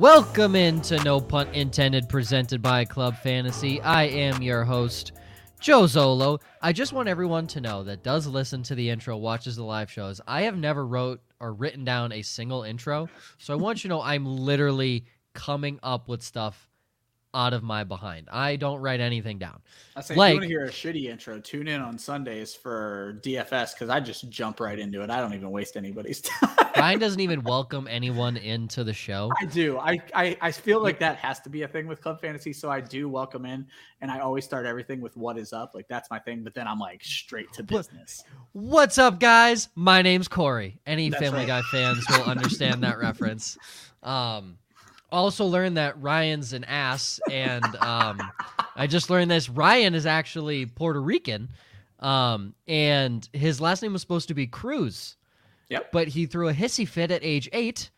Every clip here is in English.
Welcome into No Punt Intended, presented by Club Fantasy. I am your host, Joe Zolo. I just want everyone to know that does listen to the intro, watches the live shows. I have never wrote or written down a single intro, so I want you to know I'm literally coming up with stuff out of my behind. I don't write anything down. I say, Like- if you want to hear a shitty intro, tune in on Sundays for DFS because I just jump right into it. I don't even waste anybody's time. Ryan doesn't even welcome anyone into the show. I do. I, I I feel like that has to be a thing with Club Fantasy, so I do welcome in, and I always start everything with "What is up?" Like that's my thing. But then I'm like straight to business. What's up, guys? My name's Corey. Any That's Family right. Guy fans will understand that reference. Um, also learned that Ryan's an ass, and um, I just learned this. Ryan is actually Puerto Rican, um, and his last name was supposed to be Cruz, Yep. but he threw a hissy fit at age eight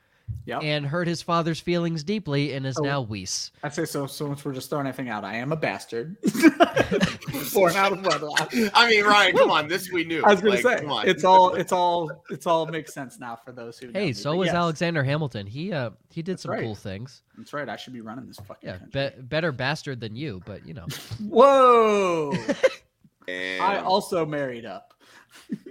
Yep. and hurt his father's feelings deeply, and is Oh. now Weiss. I'd say so. So much we're just throwing anything out. I am a bastard. Born out of wedlock. I mean, Ryan, come on, this we knew. I was gonna say come on. it's all it's all it's all makes sense now for those who. Hey, me, so but was yes, Alexander Hamilton. He uh he did That's some right. cool things. That's right. I should be running this fucking. Yeah, be- better bastard than you, but you know. Whoa! And I also married up.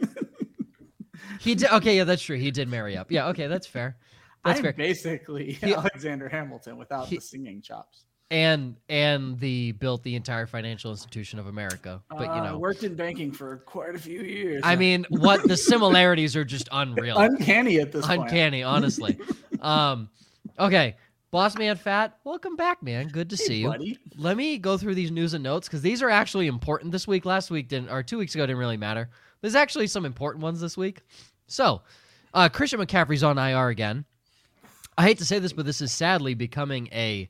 He did. Okay, yeah, that's true. He did marry up. Yeah, okay, that's fair. That's I'm fair. basically He- Alexander Hamilton without he- the singing chops. And and the built the entire financial institution of America. But you Uh, know, worked in banking for quite a few years. I mean, what the similarities are just unreal, uncanny at this point. uncanny, honestly. Um, okay, boss man, fat, welcome back, man. Good to Hey, see you. buddy. Let me go through these news and notes because these are actually important this week. Last week didn't, or two weeks ago didn't really matter. There's actually some important ones this week. So, uh, Christian McCaffrey's on IR again. I hate to say this, but this is sadly becoming a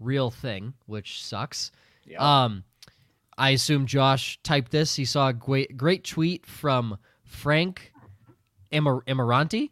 real thing, which sucks. Yep. Um, I assume Josh typed this. He saw a great, great tweet from Frank Emiranti.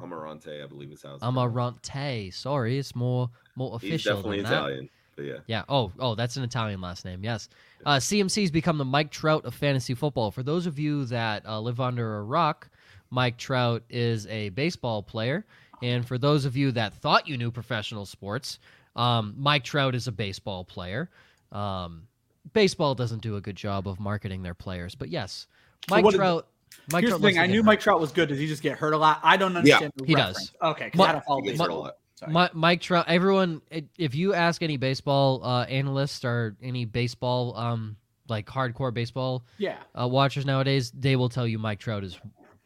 Amarante, I believe is how it's Amarante. Sorry, it's more more He's official. definitely than that. Italian. But yeah. Yeah. Oh, oh, that's an Italian last name. Yes. Uh, CMC's become the Mike Trout of fantasy football. For those of you that uh, live under a rock, Mike Trout is a baseball player, and for those of you that thought you knew professional sports, um, Mike Trout is a baseball player. Um, baseball doesn't do a good job of marketing their players, but yes, Mike what did- Trout. Mike Here's Trout the thing. I knew him. Mike Trout was good. Does he just get hurt a lot? I don't understand. the he does. Okay, because I don't follow baseball. hurt a lot. Sorry. Mike Trout. Everyone, if you ask any baseball uh, analyst or any baseball, um, like hardcore baseball yeah. uh, watchers nowadays, they will tell you Mike Trout is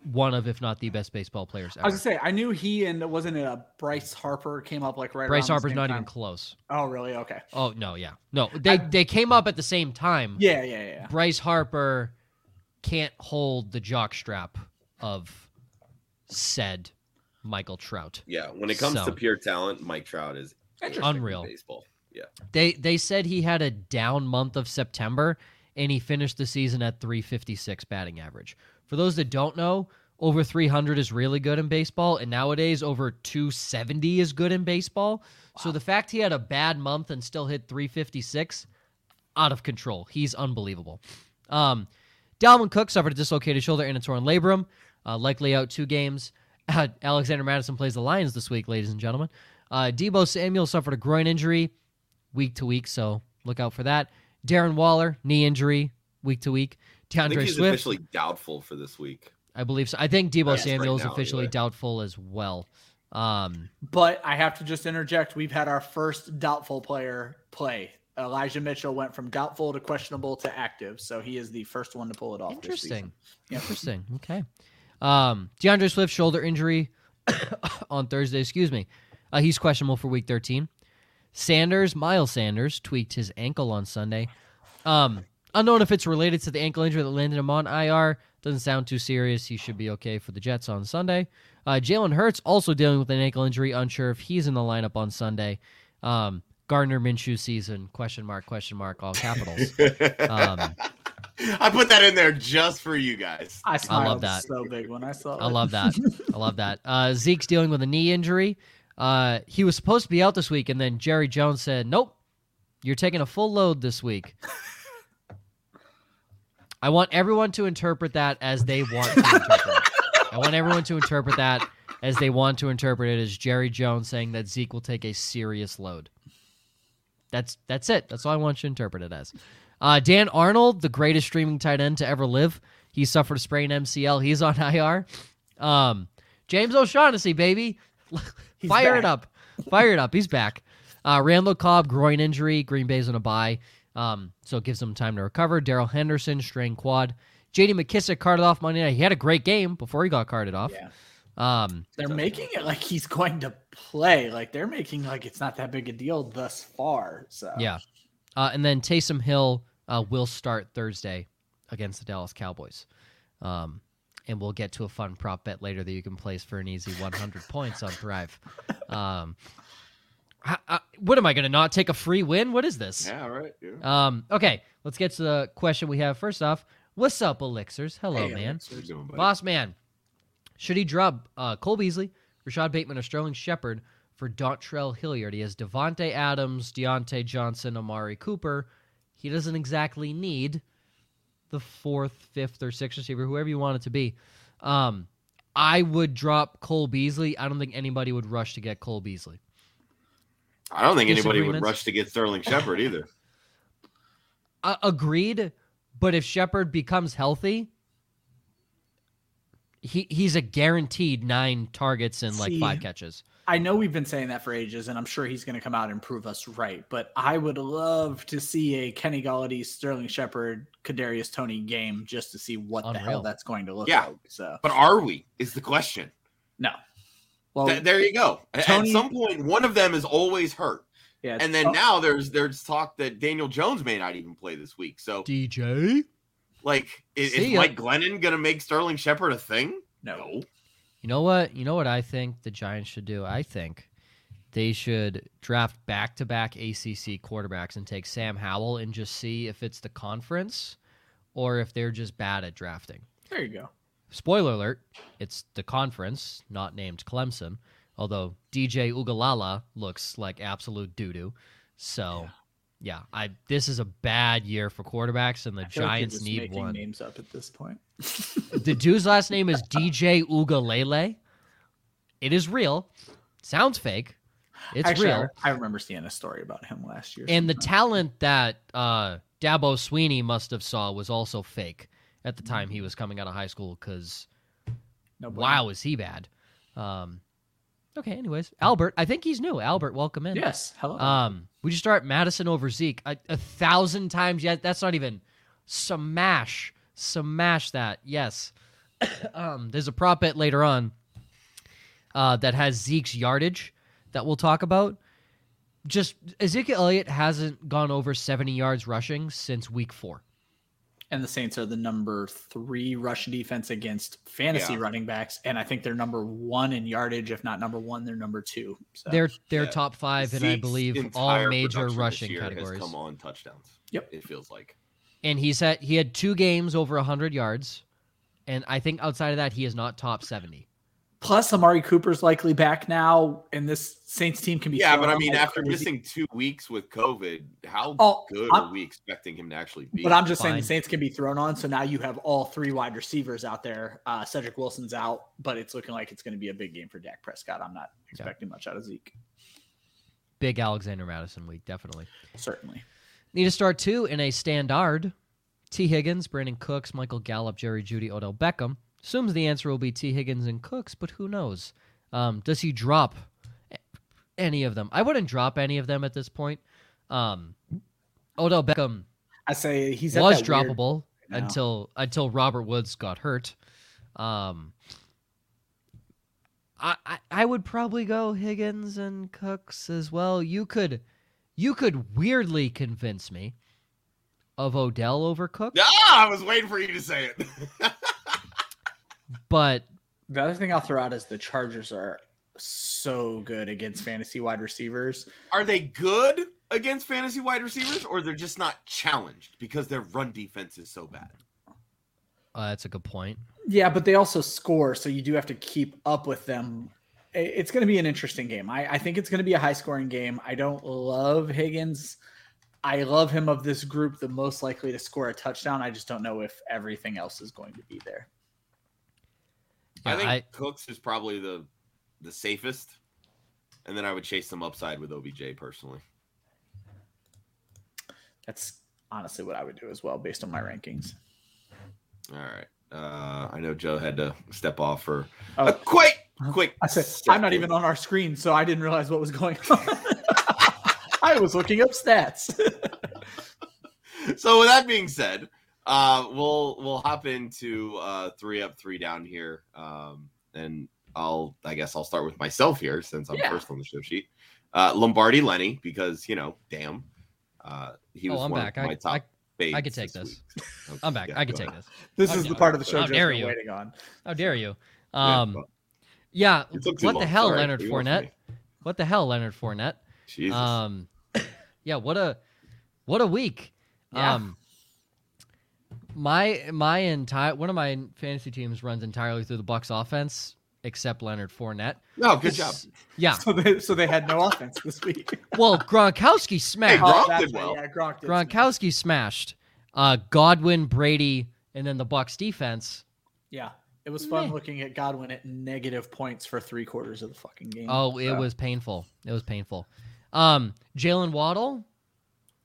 one of, if not the best baseball players I was gonna say I knew he and wasn't it a Bryce Harper came up like right. Bryce around the Harper's same not time? even close. Oh really? Okay. Oh no, yeah, no, they they came up at the same time. Yeah, yeah, yeah. Bryce Harper can't hold the jock strap of said Michael Trout. Yeah. When it comes So. to pure talent, Mike Trout is Unreal. baseball. Yeah. They they said he had a down month of September and he finished the season at 356 batting average. For those that don't know, over 300 is really good in baseball and nowadays over 270 is good in baseball. So the fact he had a bad month and still hit 356 out of control. He's unbelievable. Um Dalvin Cook suffered a dislocated shoulder and a torn labrum, uh, likely out two games. Alexander Mattison plays the Lions this week, ladies and gentlemen. Uh, Deebo Samuel suffered a groin injury week to week, so look out for that. Darren Waller, knee injury, week to week. I think D'Andre he's Swift, officially doubtful for this week. I believe so. I think Deebo Yes, right Samuel is now, officially anyway. doubtful as well. Um, But I have to just interject. We've had our first doubtful player play. Elijah Mitchell went from doubtful to questionable to active, so he is the first one to pull it off. interesting. season. Yeah. Interesting. Okay. Um, D'Andre Swift shoulder injury on Thursday. Excuse me. Uh, he's questionable for Week 13. Sanders, Miles Sanders, tweaked his ankle on Sunday. Um, unknown if it's related to the ankle injury that landed him on IR. Doesn't sound too serious. He should be okay for the Jets on Sunday. Uh, Jalen Hurts also dealing with an ankle injury. Unsure if he's in the lineup on Sunday. Um, Gardner Minshew season? Question mark? Question mark? All capitals. Um, I put that in there just for you guys. I smiled that. so big when I saw it. I love that. I love that. Uh, Zeke's dealing with a knee injury. Uh, he was supposed to be out this week, and then Jerry Jones said, "Nope, you're taking a full load this week." I want everyone to interpret that as they want to interpret it. I want everyone to interpret that as they want to interpret it as Jerry Jones saying that Zeke will take a serious load. That's that's it. That's all I want you to interpret it as. Uh, Dan Arnold, the greatest streaming tight end to ever live, he suffered a sprained MCL. He's on IR. Um, James O'Shaughnessy, baby, fire it up, fire it up. He's back. Uh, Randall Cobb, groin injury. Green Bay's on a bye, um, so it gives them time to recover. Darrell Henderson, strained quad. J.D. McKissick carted off Monday night. He had a great game before he got carted off. Yeah. Um, They're making it like he's going to play. Like they're making like it's not that big a deal thus far. So Yeah. Uh, and then Taysom Hill uh, will start Thursday against the Dallas Cowboys. Um, and we'll get to a fun prop bet later that you can place for an easy 100 points on Thrive. Um, I, I- what am I going to not take a free win? What is this? Yeah, right. Yeah. Um, okay, let's get to the question we have. First off, what's up, Elixirs? Hello, Hey, man. Doing? Boss man, should he drop uh, Cole Beasley, Rashod Bateman, or Sterling Shepard for Dontrell Hilliard? He has Davante Adams, Diontae Johnson, Amari Cooper. He doesn't exactly need the fourth, fifth, or sixth receiver, whoever you want it to be. Um, I would drop Cole Beasley. I don't think anybody would rush to get Cole Beasley. I don't think anybody would rush to get Sterling Shepard either. Uh, agreed, but if Shepard becomes healthy, he he's a guaranteed nine targets and like See, five catches. I know we've been saying that for ages, and I'm sure he's going to come out and prove us right. But I would love to see a Kenny Golladay, Sterling Shepard, Kadarius Toney game just to see what the hell that's going to look Yeah. like. So But are we? Is the question. no. Well, Th- there you go. Toney- At some point, one of them is always hurt, yeah, and then oh, now there's there's talk that Daniel Jones may not even play this week. So, DJ. like, is, See is. Mike Glennon gonna make Sterling Shepard a thing? no. You know what? You know what I think the Giants should do? I think they should draft back to back ACC quarterbacks and take Sam Howell and just see if it's the conference or if they're just bad at drafting. There you go. Spoiler alert, it's the conference, not named Clemson, although DJ Uiagalelei looks like absolute doo doo. So, yeah. I this is a bad year for quarterbacks, and the feel like Giants need one. names up at this point. The dude's last name is DJ Uiagalelei. It is real. Sounds fake. It's Actually, real. I, remember seeing a story about him last year. And the talent that uh, Dabo Swinney must have saw was also fake at the time he was coming out of high school because No wow, is he bad. Um, okay, anyways, Albert, I think he's new. Albert, welcome in. Yes. Hello. Um, would you start Mattison over Zeke a, a thousand times? Yet that's not even smash, smash that. Yes. um, there's a prop bet later on uh, that has Zeke's yardage that we'll talk about. Just Ezekiel Elliott hasn't gone over 70 yards rushing since week four. And the Saints are the number three rush defense against fantasy Yeah. running backs, and I think they're number one in yardage. If not number one, they're number two. So They're they're Yeah. top five in I believe all major rushing categories. Come on touchdowns. Yep. It feels like. and he's had he had two games over 100 yards and i think outside of that he is not top 70 plus Amari Cooper's likely back now, and this Saints team can be. Yeah, but I mean, like after crazy. missing two weeks with COVID, how Oh, good I'm- are we expecting him to actually be? But I'm just saying the Saints can be thrown on. So now you have all three wide receivers out there. Uh, Cedric Wilson's out, but it's looking like it's going to be a big game for Dak Prescott. I'm not expecting much out of Zeke. big alexander mattison week definitely Certainly. need to start two in a standard t higgins brandin cooks michael gallup jerry jeudy odell beckham assumes the answer will be t higgins and cooks but who knows um, does he drop any of them i wouldn't drop any of them at this point um, odell beckham I say he's was that weird- droppable now. until until Robert Woods got hurt. Um, I, I I would probably go Higgins and Cooks as well. You could you could weirdly convince me of Odell over Cooks, Ah, I was waiting for you to say it. but The other thing I'll throw out is the Chargers are so good against fantasy wide receivers. are they good against fantasy wide receivers, or they're just not challenged because their run defense is so bad? uh, that's a good point. Yeah, but they also score, so you do have to keep up with them. It's going to be an interesting game. I, I think it's going to be a high scoring game. I don't love Higgins. I love him of this group, the most likely to score a touchdown. I just don't know if everything else is going to be there. I think I- Cooks is probably the the safest, and then I would chase some upside with OBJ personally. That's honestly what I would do as well, based on my rankings. All right. Uh, I know Joe had to step off for Oh. a quick, quick. I said I'm not even on our screen, so I didn't realize what was going on. I was looking up stats. so with that being said, uh, we'll we'll hop into uh, three up, three down here, um, and I'll I guess I'll start with myself here since I'm Yeah. first on the show sheet. Uh, Lombardi Lenny because you know, damn, uh, he was Oh, I'm one back. of I- my top. I- fades I could take this. week. Okay, I'm back. yeah, I could take ahead. this. This is Okay. the part of the show How dare been you. waiting on. How dare you? Yeah, Um, well, yeah. it took What the long. hell, Sorry. Leonard You Fournette? What the hell, Leonard Fournette? Jesus. Um, yeah. What a what a week. Yeah. Um, my my entire one of my fantasy teams runs entirely through the Bucs offense, except Leonard Fournette. no, good job. Yeah. So they, so they had no offense this week. Well, Gronkowski smashed. Gronk that's did well. Yeah, Gronk did. Gronkowski smashed. Uh, Godwin, Brady, and then the Bucs defense. Yeah, it was fun Meh. looking at Godwin at negative points for three quarters of the fucking game. Oh, it was painful. It was painful. Um, Jalen Waddle.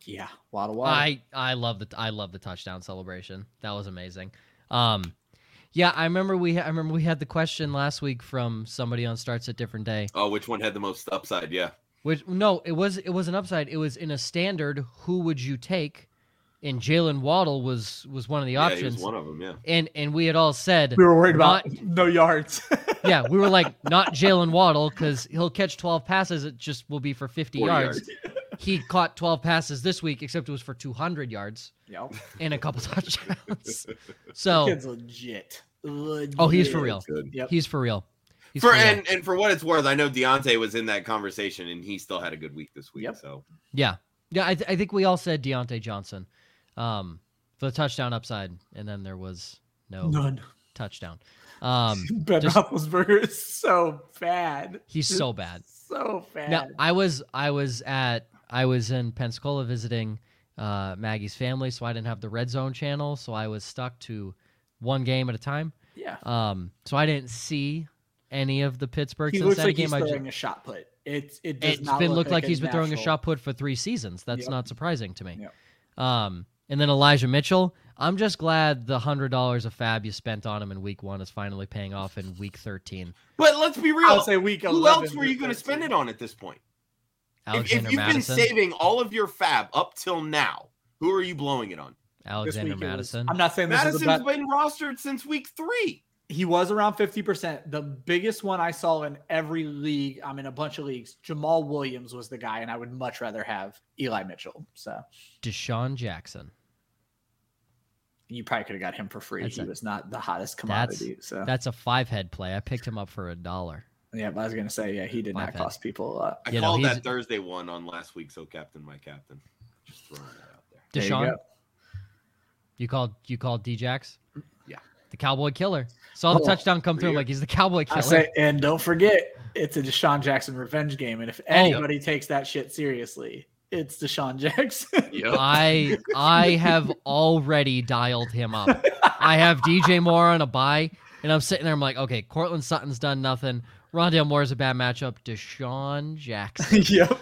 Yeah, Waddle Waddle. I I love the I love the touchdown celebration. That was amazing. Um, yeah, I remember we I remember we had the question last week from somebody on starts a different day. Oh, which one had the most upside? Yeah. Which no, it was it was an upside. It was in a standard. Who would you take? And Jalen Waddle was was one of the Yeah, he options. was one of them. Yeah. and and we had all said we were worried about Not- no yards. yeah, we were like not Jalen Waddle because he'll catch twelve passes. It just will be for fifty 40 yards. He caught twelve passes this week, except it was for two hundred yards Yep. and a couple touchdowns. So Kid's legit. legit. Oh, he's for real. Yep. he's for real. He's for real. and and for what it's worth, I know Diontae was in that conversation, and he still had a good week this week. Yep. So yeah, yeah. I, th- I think we all said Diontae Johnson um, for the touchdown upside, and then there was no None. touchdown. Um, Ben just- Roethlisberger is so bad. he's so bad. So bad. Now I was I was at I was in Pensacola visiting uh, Maggie's family, so I didn't have the red zone channel, so I was stuck to one game at a time. yeah. Um, so I didn't see any of the Pittsburgh He looks Cincinnati like he's game. I ju- throwing a shot put. It it does it's not been look looked like, a he's been throwing a shot put for three seasons. That's Yep. not surprising to me. Yep. Um, and then Elijah Mitchell. I'm just glad the hundred dollars of FAAB you spent on him in week one is finally paying off in week thirteen. But let's be real. I'll say week Who 11 else were you going to spend it on at this point? If, Alexander if you've Mattison. been saving all of your FAAB up till now, who are you blowing it on? Alexander week was- Mattison. I'm not saying this is Mattison's about. been rostered since week three. He was around 50%. The biggest one I saw in every league, I'm in a bunch of leagues. Jamaal Williams was the guy, and I would much rather have Eli Mitchell. So DeSean Jackson. you probably could have got him for free. That's he a- was not the hottest That's commodity. so that's a five head play. I picked him up for a dollar. Yeah, but I was gonna say, yeah, he did My not bad. cost people a lot. I You know, called he's- that Thursday one on last week, so Captain, My Captain." Just throwing that out there. There you DeSean, go. you, called you called Djax? Yeah. The Cowboy Killer. Saw the Oh, touchdown come through. I'm weird. like, he's the Cowboy I Killer. say, and don't forget, it's a DeSean Jackson revenge game, and if Oh. anybody takes that shit seriously, it's DeSean Jackson. Yep. I I have already dialed him up. I have DJ Moore on a buy, and I'm sitting there. I'm like, okay, Courtland Sutton's done nothing. Rondale Moore is a bad matchup. DeSean Jackson, yep.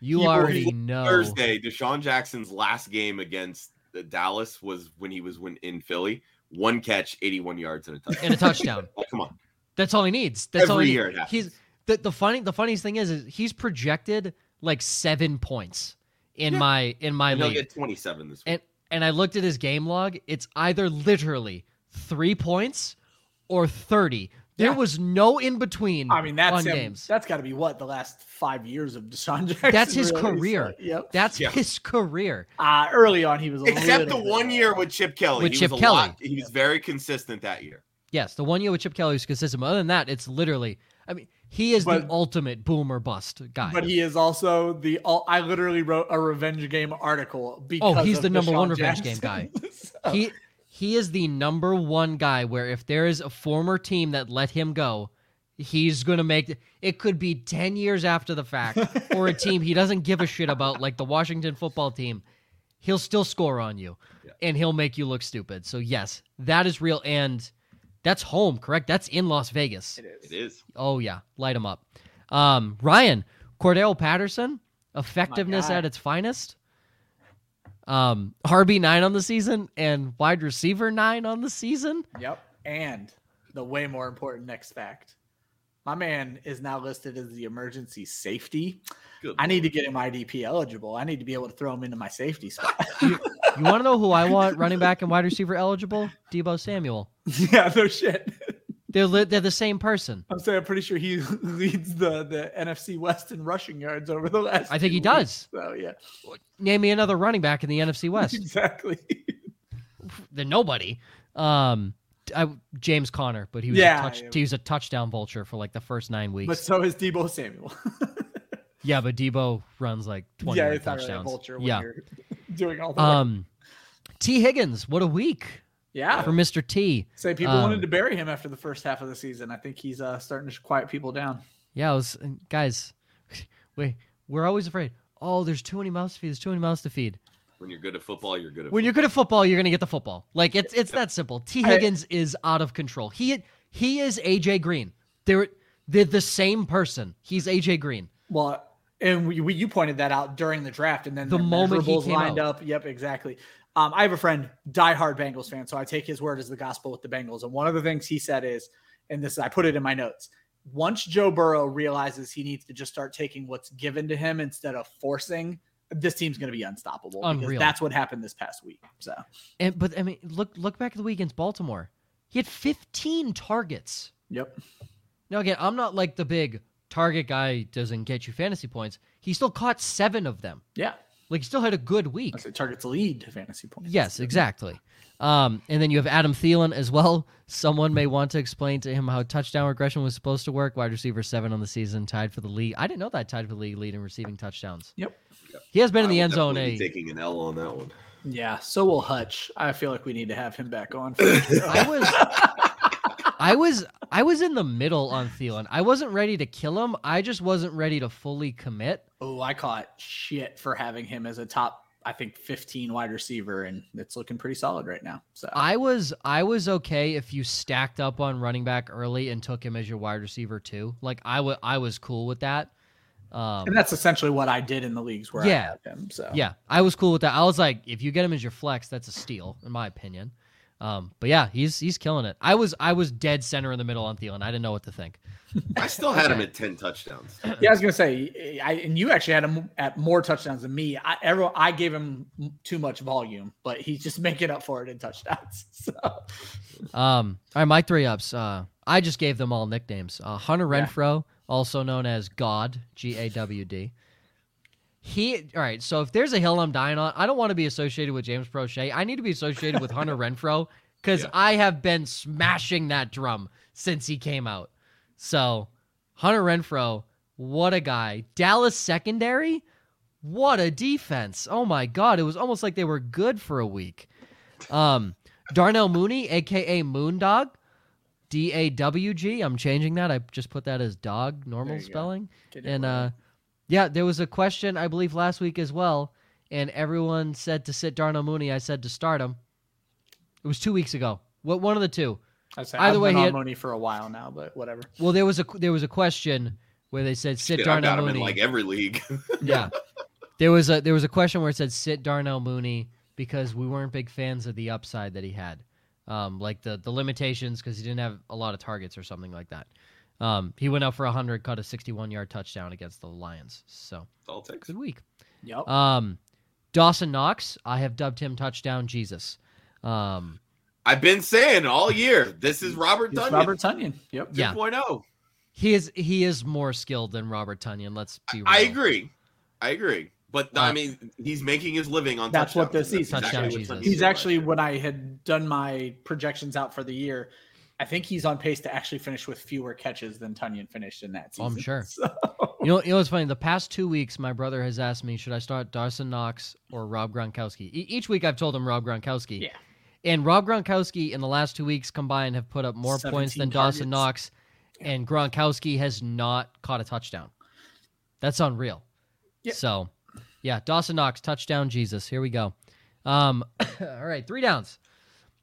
you He already know. Thursday, DeSean Jackson's last game against the Dallas was when he was when in Philly. One catch, 81 yards, and a touchdown. And a touchdown. Oh, come on. That's all he needs. That's all Every he year needs. He's the, the funny the funniest thing is, is he's projected like seven points in Yeah. my in my And he'll get 27 this week. And and I looked at his game log. It's either literally three points or thirty. There Yeah. was no in between. I mean, that's on him. games. That's got to be what the last five years of DeSean Jackson. That's his really, so, career. yep. That's Yeah. his career. Uh, early on, he was a Except the little bit- one year with Chip Kelly. With he Chip was a Kelly. lot- he was very consistent that year. Yes, the one year with Chip Kelly was consistent. Other than that, it's literally. I mean, he is the But- ultimate boomer bust guy. But he is also the. I literally wrote a revenge game article because. Oh, he's of the number one DeSean revenge game guy. So, he he is the number one guy where if there is a former team that let him go, he's gonna make it could be ten years after the fact, or a team he doesn't give a shit about, like the Washington football team. He'll still score on you, Yeah. and he'll make you look stupid. So yes, that is real. And That's home, correct? That's in Las Vegas. It is. It is. Oh yeah, light them up. Um, Ryan Cordarrelle Patterson, effectiveness guy. at its finest. Um, RB nine on the season and wide receiver nine on the season. Yep. And the way more important next fact. My man is now listed as the emergency safety. Good. I need to get him IDP eligible. I need to be able to throw him into my safety spot. You want to know who I want running back and wide receiver eligible? Deebo Samuel. yeah, no shit. They're li- they're the same person. I'm saying I'm pretty sure he leads the, the NFC West in rushing yards over the last. I think he does. So yeah, Name me another running back in the NFC West. exactly. Then nobody. Um, I, James Conner, but he was Yeah, a touch, yeah. he was a touchdown vulture for like the first nine weeks. but so is Deebo Samuel. yeah, but Deebo runs like twenty yeah, not really a touchdowns. vulture when yeah. you're doing all the work. Um, T Higgins, what a week yeah. for Mr. T. Say people um, wanted to bury him after the first half of the season. I think he's uh, starting to quiet people down. Yeah, was guys. Wait, we're always afraid. Oh, there's too many mouths to feed. There's too many mouths to feed. When you're good at football, you're good at When you're good at football, you're gonna get the football. Like it's it's that simple. T Higgins is out of control. He he is AJ Green. They're they're the same person. He's AJ Green. Well, and we, we, you pointed that out during the draft, and then The their moment he came lined out. up. Yep, exactly. Um, I have a friend, diehard Bengals fan, so I take his word as the gospel with the Bengals. And one of the things he said is, and this is I put it in my notes. Once Joe Burrow realizes he needs to just start taking what's given to him instead of forcing, this team's going to be unstoppable. Because Unreal. that's what happened this past week. So And but I mean, look look back at the week against Baltimore. He had 15 targets. yep, Now again, I'm not like the big target guy doesn't get you fantasy points. He still caught seven of them. yeah. Like he still had a good week. I say targets lead to fantasy points. Yes, exactly. Um, and then you have Adam Thielen as well. Someone may want to explain to him how touchdown regression was supposed to work. Wide receiver seven on the season, tied for the league. I didn't know that tied for the league lead in receiving touchdowns. Yep. He has been in the end zone. definitely A, be taking an L on that one. Yeah. So will Hutch. I feel like we need to have him back on. I was, I was, I was in the middle on Thielen. I wasn't ready to kill him. I just wasn't ready to fully commit. Oh, I caught shit for having him as a top, I think, 15 wide receiver, and it's looking pretty solid right now. So I was, I was okay if you stacked up on running back early and took him as your wide receiver too. Like I wa- I was cool with that. Um, and that's essentially what I did in the leagues where Yeah. I had him. So Yeah, I was cool with that. I was like, if you get him as your flex, that's a steal, in my opinion. Um, but yeah, he's he's killing it. I was I was dead center in the middle on Thielen. I didn't know what to think. I still had him at 10 touchdowns. yeah, I was gonna say, I and you actually had him at more touchdowns than me. I everyone, I gave him too much volume, but he's just making up for it in touchdowns. So Um, all right, my three ups. Uh, I just gave them all nicknames. Uh, Hunter Yeah. Renfrow, also known as God, G A W D. He all right. So if there's a hill I'm dying on, I don't want to be associated with James Proche. I need to be associated with Hunter Renfrow because Yeah. I have been smashing that drum since he came out. So Hunter Renfrow, what a guy! Dallas secondary, what a defense! Oh my god, it was almost like they were good for a week. Um, Darnell Mooney, aka Moondog, D A W G. I'm changing that. I just put that as dog, normal There you go. spelling. And uh, yeah, there was a question I believe last week as well, and everyone said to sit Darnell Mooney. I said to start him. It was two weeks ago. What one of the two? I say, either I've way, been he on had- Mooney for a while now, but whatever. Well, there was a there was a question where they said sit Shit, I've Darnell him Mooney. in like every league. yeah, there was a there was a question where it said sit Darnell Mooney because we weren't big fans of the upside that he had, um, like the the limitations because he didn't have a lot of targets or something like that. Um, he went out for hundred, caught a sixty-one yard touchdown against the Lions. So All it takes. good week. Yep. Um, Dawson Knox, I have dubbed him touchdown Jesus. Um, I've been saying all year, this is Robert It's Tonyan. Robert Tonyan. Yep. yeah. 2.0. he is he is more skilled than Robert Tonyan. Let's be real. I agree. I agree. But I Uh, mean, he's making his living on That's what this is. That's Touchdown what Jesus. He's actually last when I had done my projections out for the year. I think he's on pace to actually finish with fewer catches than Tonyan finished in that season. Oh, I'm sure. So- You know, you know what's funny? The past two weeks, my brother has asked me, should I start Dawson Knox or Rob Gronkowski? E- each week, I've told him Rob Gronkowski. Yeah. And Rob Gronkowski in the last two weeks combined have put up more points 17 than Dawson targets. Knox, and Gronkowski has not caught a touchdown. That's unreal. Yep. So, yeah, Dawson Knox touchdown, Jesus. Here we go. Um, all right, three downs.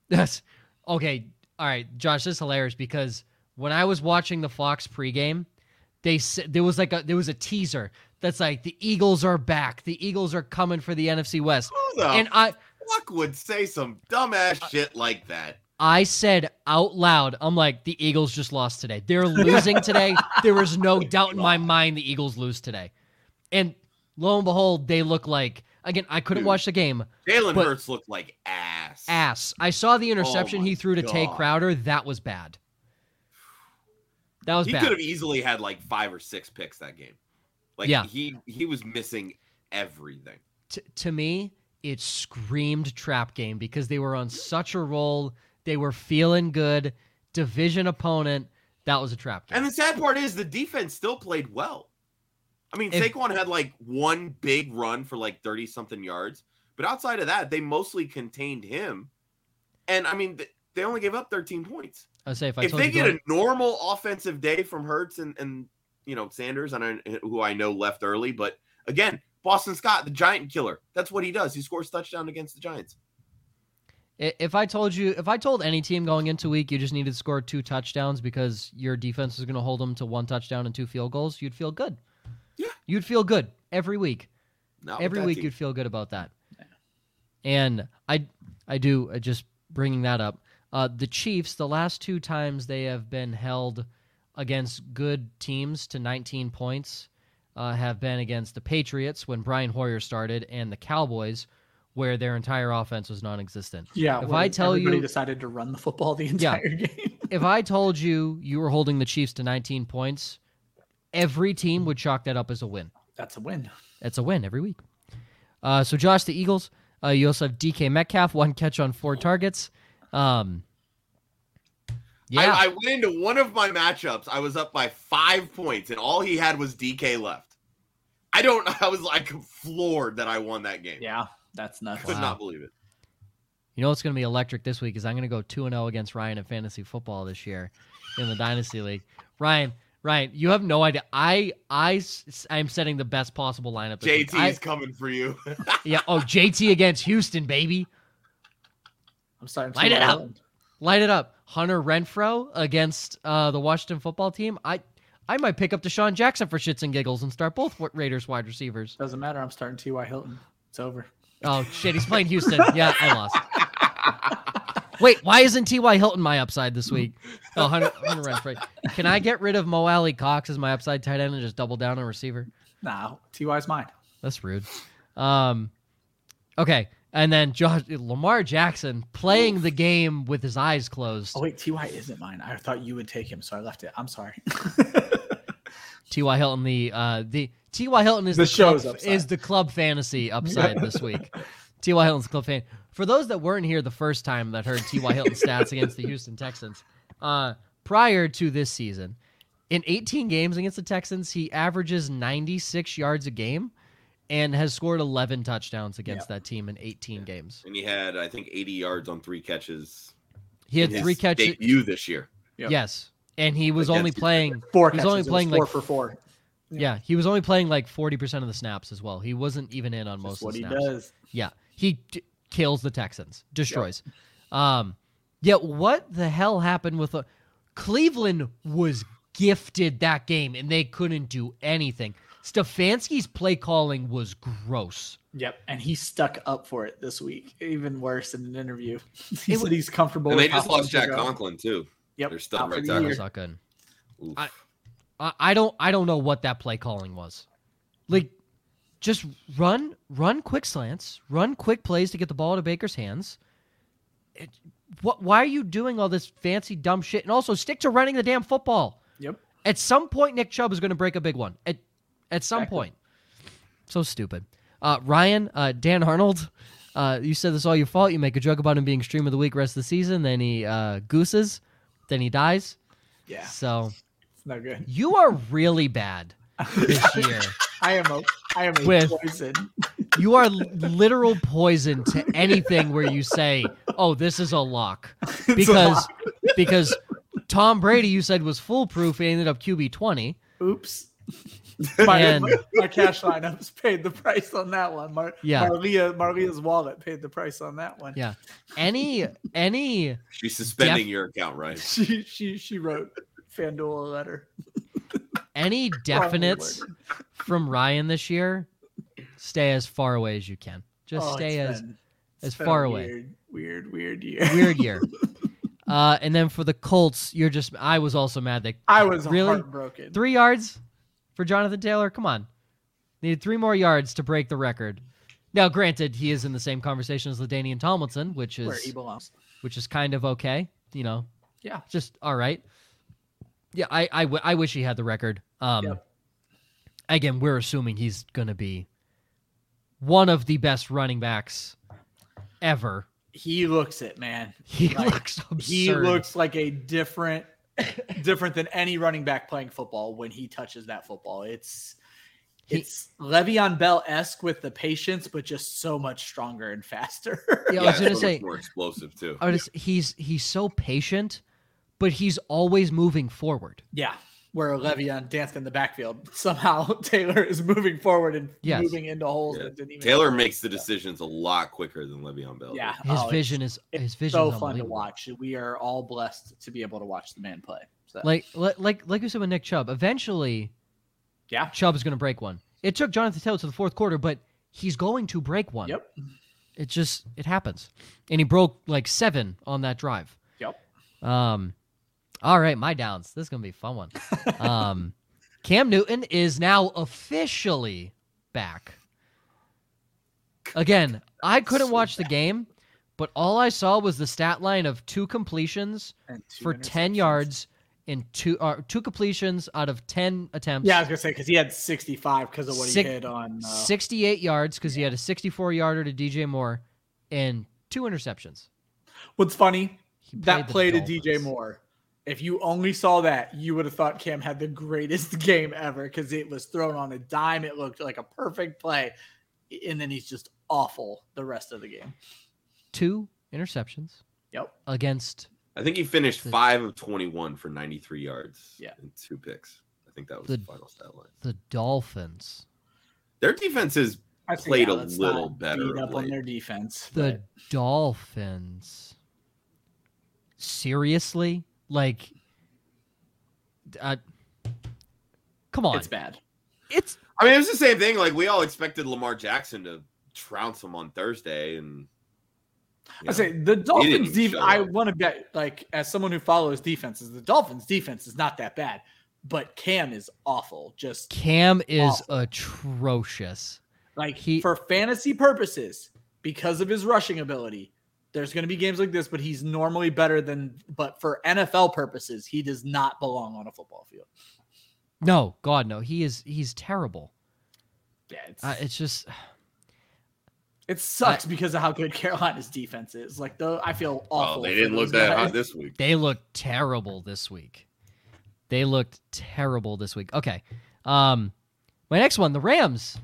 Yes. okay. All right, Josh, this is hilarious because when I was watching the Fox pregame, they said there was like a there was a teaser that's like the Eagles are back. The Eagles are coming for the NFC West. Who the And I fuck would say some dumbass shit like that? I said out loud, I'm like, the Eagles just lost today. They're losing today. There was no doubt in my mind the Eagles lose today. And lo and behold, they look like again, I couldn't Dude. watch the game. Jalen Hurts looked like ass. Ass. I saw the oh interception my he threw to Tae Crowder. That was bad. That was bad. He bad. could have easily had like five or six picks that game. Like Yeah. he he was missing everything. T- to me, it screamed trap game because they were on such a roll. They were feeling good. Division opponent. That was a trap game. And the sad part is the defense still played well. I mean, If- Saquon had like one big run for like 30 something yards, but outside of that, they mostly contained him. And I mean, they only gave up 13 points. I say if I if told they get going- a normal offensive day from Hurts and, and you know, Sanders, and I, who I know left early, but again, Boston Scott, the giant killer. That's what he does. He scores touchdown against the Giants. If I told you, if I told any team going into week you just needed to score two touchdowns because your defense is going to hold them to one touchdown and two field goals, you'd feel good. Yeah. You'd feel good every week. Not every week team. you'd feel good about that. And I, I do uh, just bringing that up. Uh, the Chiefs, the last two times they have been held against good teams to 19 points, uh, have been against the Patriots when Brian Hoyer started, and the Cowboys, where their entire offense was non-existent. Yeah. If I tell everybody you- decided to run the football the Yeah. entire game. if I told you you were holding the Chiefs to 19 points, every team would chalk that up as a win. That's a win. That's a win every week. Uh, so, Josh, the Eagles. Uh, you also have DK Metcalf, one catch on four targets. Um, yeah, I, I went into one of my matchups. I was up by five points, and all he had was DK left. I don't. I was like floored that I won that game. Yeah. That's nuts. Could Wow. not believe it. you know what's going to be electric this week is I'm going to go two and zero against Ryan in fantasy football this year in the dynasty league. Ryan, Ryan, you have no idea. I I I'm setting the best possible lineup. This week. JT's I- coming for you. yeah. Oh, JT against Houston, baby. I'm starting to Light it roll. up. Light it up. Hunter Renfrow against uh, the Washington football team. I I might pick up DeSean Jackson for shits and giggles and start both Raiders wide receivers. Doesn't matter. I'm starting T.Y. Hilton. It's over. Oh shit, he's playing Houston. Yeah, I lost. Wait, why isn't T.Y. Hilton my upside this week? Oh, Hunter, Hunter Renfrow. Can I get rid of Mo Alie-Cox as my upside tight end and just double down on receiver? Nah, T.Y.'s mine. That's rude. Um, okay, and then Josh Lamar Jackson playing the game with his eyes closed. Oh wait, Ty isn't mine. I thought you would take him, so I left it. I'm sorry. T.Y. Hilton, the uh, the T.Y. Hilton is The the, club, upside. is the club fantasy upside this week. T.Y. Hilton's club fan. For those that weren't here the first time that heard T.Y. Hilton stats against the Houston Texans, uh, prior to this season, in 18 games against the Texans, he averages 96 yards a game and has scored 11 touchdowns against that team in 18 games. and he had, I think, 80 yards on three catches. He had in three catches. Debut this year. Yep. Yes, and he was Against only playing. four He's catches. only It was four like for four. Yeah, he was only playing like 40% of the snaps as well. He wasn't even in on That's most what of he the snaps. He does. Yeah, he d- kills the Texans, destroys. Um, yeah, what the hell happened with uh, Cleveland? Was gifted that game and they couldn't do anything. Stefanski's play calling was gross. Yep, and he stuck up for it this week. Even worse in an interview. he It said he's comfortable. And they with how just lost Jack are. Conklin too. Yep, They're stuck right the tackle. That's not good. I- I, I don't I don't know what that play calling was. Like just run run quick slants, run quick plays to get the ball to Baker's hands. It, what why are you doing all this fancy dumb shit? And also stick to running the damn football. Yep. At some point Nick Chubb is going to break a big one. At at some Exactly. point. So stupid. Uh, Ryan, uh, Dan Arnold, uh, you said this is all your fault. You make a joke about him being stream of the week rest of the season, then he uh, gooses, then he dies. Yeah, So it's no good. you are really bad this year. I am a I am With- poison. You are literal poison to anything where you say, "Oh, this is a lock," because because Tom Brady you said was foolproof. He ended up QB twenty. Oops. My, And- my, my cash lineups paid the price on that one. Mar- Yeah. Marlia, Marlia's wallet paid the price on that one. Yeah. any any She's suspending Def- your account, right? She she she wrote FanDuel a letter. Any definites Wrong from Ryan this year, stay as far away as you can. Just Oh, stay as been- as far away. Weird, weird, weird year. weird year. Uh, and then for the Colts, you're just. I was also mad that I was Really? heartbroken. three yards for Jonathan Taylor. Come on, needed three more yards to break the record. Now, granted, he is in the same conversation as LaDainian Tomlinson, which where he is belongs. which is kind of okay. You know, Yeah. just all right. Yeah, I I, w- I wish he had the record. Um, Yep. again, we're assuming he's going to be one of the best running backs ever. He looks it, man. He Like, looks absurd. He looks like a different, different than any running back playing football when he touches that football. It's He- it's Le'Veon Bell esque with the patience, but just so much stronger and faster. Yeah, I was gonna so say- more explosive too. I was- he's he's so patient, but he's always moving forward. yeah. Where Le'Veon danced in the backfield. Somehow Taylor is moving forward and Yes. moving into holes Yeah. didn't even Taylor makes the decisions a lot quicker than Le'Veon Bell. Yeah. His Oh, vision is his vision so is fun to watch. We are all blessed to be able to watch the man play. So Like like like like you said with Nick Chubb, eventually yeah. Chubb is going to break one. It took Jonathan Taylor to the fourth quarter, but he's going to break one. Yep. It just it happens, and he broke like seven on that drive. Yep. Um, all right, my downs. This is gonna be a fun one. um, Cam Newton is now officially back. Again, I couldn't watch the game, but all I saw was the stat line of two completions two for ten yards in two uh, two completions out of ten attempts. Yeah, I was gonna say because he had 65 because of what Six- he hit on. Uh, 68 yards because he had a 64 yarder to DJ Moore and two interceptions. what's funny? That play to DJ Moore. If you only saw that, you would have thought Cam had the greatest game ever because it was thrown on a dime. It looked like a perfect play, and then he's just awful the rest of the game. Two interceptions Yep. against I think he finished The- five of twenty-one for ninety-three yards. Yeah. and two picks. I think that was The- the, final stat line. the Dolphins. Their defense is I say, Played a little better beat up on their defense. The Dolphins. Seriously? Like, uh, come on. it's bad. It's I mean, it's the same thing. Like we all expected Lamar Jackson to trounce him on Thursday, and you I say the Dolphins. Def- I want to bet, like, as someone who follows defenses, the Dolphins' defense is not that bad, but Cam is awful. Just Cam is Awful. atrocious. like He- for fantasy purposes, because of his rushing ability, there's going to be games like this, but he's normally better than. But for NFL purposes, he does not belong on a football field. No, God, no. He is. He's terrible. Yeah, it's, Uh, it's just. it sucks because of how good Carolina's defense is. Like, though, I feel awful. oh, they didn't those look that guys. hot this week. They looked terrible this week. They looked terrible this week. Okay. Um my next one, the Rams.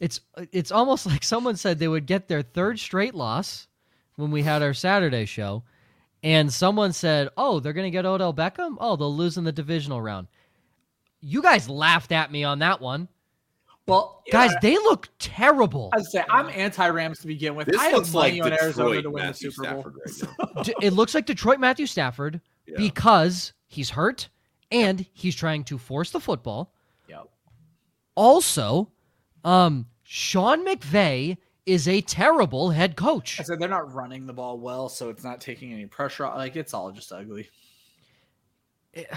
It's it's almost like someone said they would get their third straight loss when we had our Saturday show. And someone said, "Oh, they're going to get Odell Beckham? Oh, they'll lose in the divisional round." You guys laughed at me on that one. Well, Guys, yeah, they look terrible. I say I'm anti-Rams to begin with. This I looks have like money on Arizona Detroit to win the Matthew Super Bowl. Stafford right now. D- it looks like Detroit Matthew Stafford Yeah. because he's hurt and he's trying to force the football. Yep. Also, um, Sean McVay is a terrible head coach. I said they're not running the ball well, so it's not taking any pressure. off. Like it's all just ugly.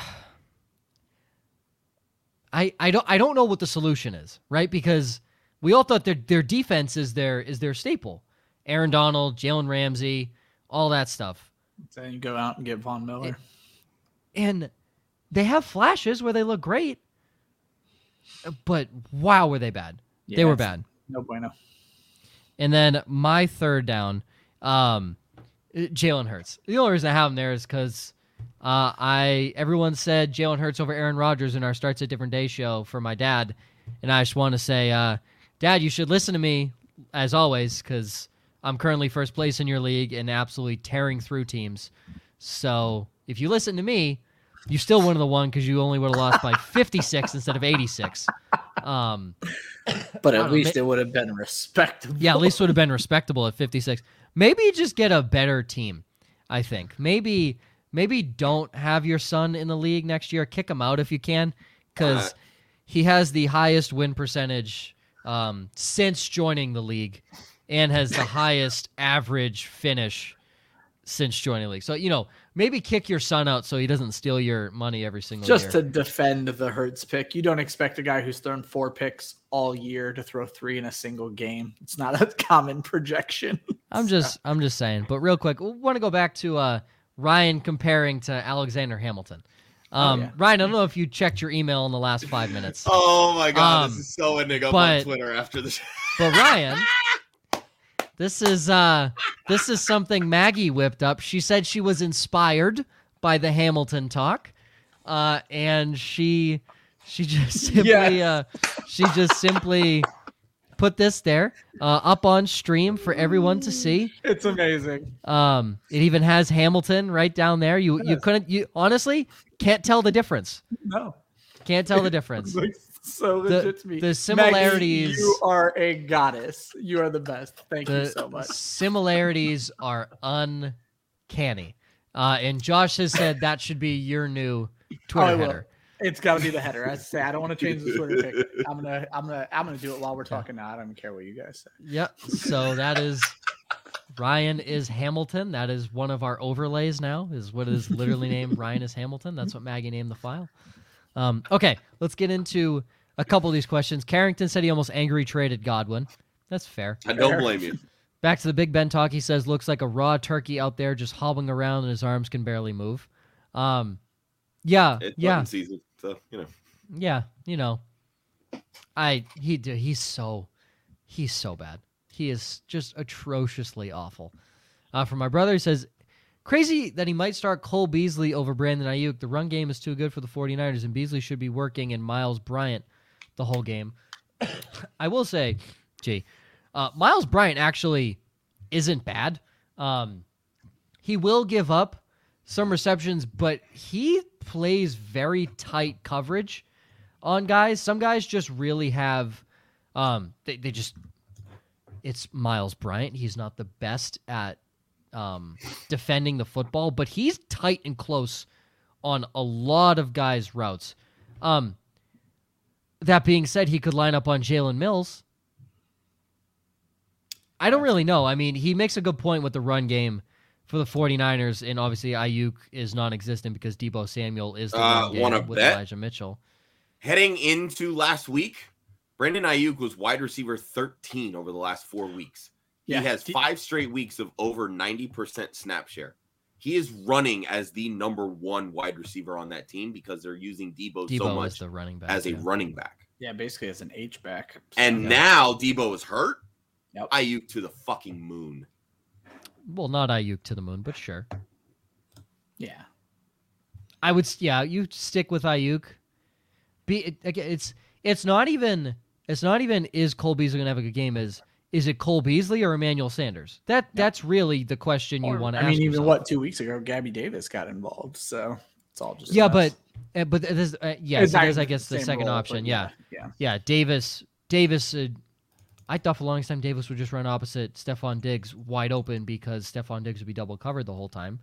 I, I don't I don't know what the solution is, right? Because we all thought their their defense is their is their staple. Aaron Donald, Jalen Ramsey, all that stuff. So then you go out and get Von Miller. And they have flashes where they look great. But wow, were they bad. they were bad. No bueno. And then my third down, um, Jalen Hurts. The only reason I have him there is because uh, I everyone said Jalen Hurts over Aaron Rodgers in our Starts a Different Day show for my dad, and I just want to say, uh, Dad, you should listen to me as always because I'm currently first place in your league and absolutely tearing through teams. So if you listen to me, you still wouldn't have won because you only would have lost by 56 instead of 86. Um, But at don't know, least it would have been respectable. yeah, at least it would have been respectable at 56. Maybe just get a better team. I think maybe maybe don't have your son in the league next year. Kick him out if you can, because Uh. he has the highest win percentage um, since joining the league, and has the highest average finish since joining the league. So you know maybe kick your son out so he doesn't steal your money every single day. Just year. to defend the Hurts pick, you don't expect a guy who's thrown four picks all year to throw three in a single game. It's not a common projection. I'm just I'm just saying. But real quick, we want to go back to uh, Ryan comparing to Alexander Hamilton. Um, yeah. Ryan, I don't know if you checked your email in the last five minutes, Oh my god, Um, this is so ending up on Twitter after this. but Ryan, this is uh, this is something Maggie whipped up. She said she was inspired by the Hamilton talk, uh, and she she just simply uh, she just simply put this there uh, up on stream for everyone to see. It's amazing. Um, it even has Hamilton right down there. You you Yes. couldn't you honestly can't tell the difference. No. Can't tell the difference. So The- legit to me. the Maggie, similarities- you are a goddess. You are the best. Thank you so much. similarities are uncanny. Uh, and Josh has said that should be your new Twitter header. It's got to be the header. I say I don't want to change the Twitter pick. I'm gonna, I'm gonna, I'm gonna do it while we're talking now. I don't care what you guys say. Yep. So that is Ryan is Hamilton. That is one of our overlays now. Is what is literally named Ryan is Hamilton. That's what Maggie named the file. Um, okay, let's get into a couple of these questions. Carrington said he almost angry traded Godwin. That's fair. I don't blame you. Back to the Big Ben talk. He says looks like a raw turkey out there, just hobbling around, and his arms can barely move. Um, yeah, It's yeah, season, so you know. yeah. You know, I he he's so he's so bad. He is just atrociously awful. Uh, from my brother, he says, crazy that he might start Cole Beasley over Brandon Aiyuk. The run game is too good for the 49ers, and Beasley should be working in Miles Bryant the whole game. I will say, gee, uh, Miles Bryant actually isn't bad. Um, he will give up some receptions, but he plays very tight coverage on guys. Some guys just really have, um, they, they just, it's Miles Bryant. He's not the best at um, defending the football, but he's tight and close on a lot of guys' routes. Um, that being said, he could line up on Jalen Mills. I don't really know. I mean, he makes a good point with the run game for the 49ers, and obviously Aiyuk is non existent because Deebo Samuel is the Uh, game with bet? Elijah Mitchell. Heading into last week, Brandon Aiyuk was wide receiver 13 over the last four weeks. He Yeah. has five straight weeks of over 90% snap share. He is running as the number one wide receiver on that team because they're using Deebo, Deebo so much the running back. as a running back. Yeah, basically as an H back. And Yeah. now Deebo is hurt. Yep. Aiyuk to the fucking moon. Well, not Aiyuk to the moon, but sure. yeah, I would, yeah, you stick with Aiyuk. Be it, again, it's it's not even it's not even is Cole Beasley gonna have a good game? Is is it Cole Beasley or Emmanuel Sanders? That that's really the question you want to I ask. mean, even yourself. what two weeks ago, Gabby Davis got involved, so it's all just Yeah, mess. but uh, but this uh, yes, It's it not is. I guess the second role, option. but Yeah. yeah, yeah, Davis. Davis. Uh, I thought for the longest time Davis would just run opposite Stefon Diggs wide open because Stefon Diggs would be double covered the whole time.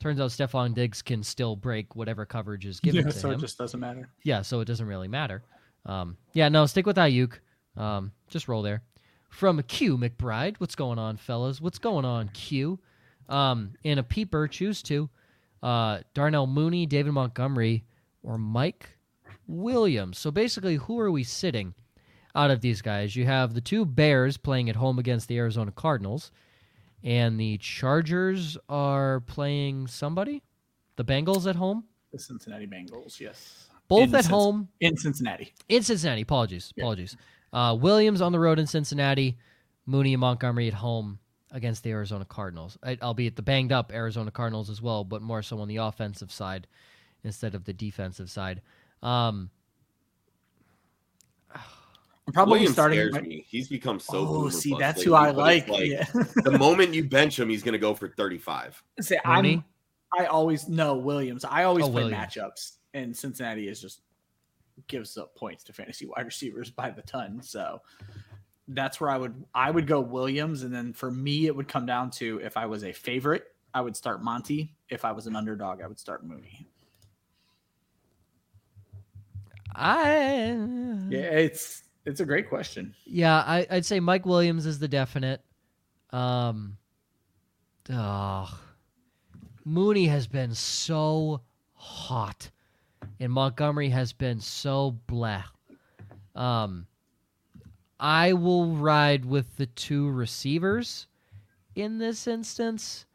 Turns out Stefon Diggs can still break whatever coverage is given yeah to so him. So it just doesn't matter. Yeah, so it doesn't really matter. Um, yeah, no, stick with Aiyuk. Um, just roll there. From Q McBride, what's going on, fellas? What's going on, Q? Um, and a peeper, choose to Uh, Darnell Mooney, David Montgomery, or Mike Williams. So basically, who are we sitting out of these guys? You have the two Bears playing at home against the Arizona Cardinals, and the Chargers are playing somebody. The Bengals at home, The Cincinnati Bengals, yes, both In at home. in Cincinnati. in Cincinnati. Apologies, Yeah. Apologies. Uh, Williams on the road in Cincinnati, Mooney and Montgomery at home against the Arizona Cardinals. I- Albeit the banged up Arizona Cardinals as well, but more so on the offensive side instead of the defensive side. Um, I'm probably Williams starting. scares my- me. He's become so. oh, see, bust that's lately, who I but it's like. yeah. the moment you bench him, he's going to go for 35. Say, Mooney? I'm I always know Williams. I always Oh, play Williams. matchups, and Cincinnati is just gives up points to fantasy wide receivers by the ton. So that's where I would I would go Williams, and then for me it would come down to if I was a favorite, I would start Monty. If I was an underdog, I would start Mooney. I Yeah, it's it's a great question. Yeah, I, I'd say Mike Williams is the definite. Um, oh, Mooney has been so hot, and Montgomery has been so blah. Um, I will ride with the two receivers in this instance.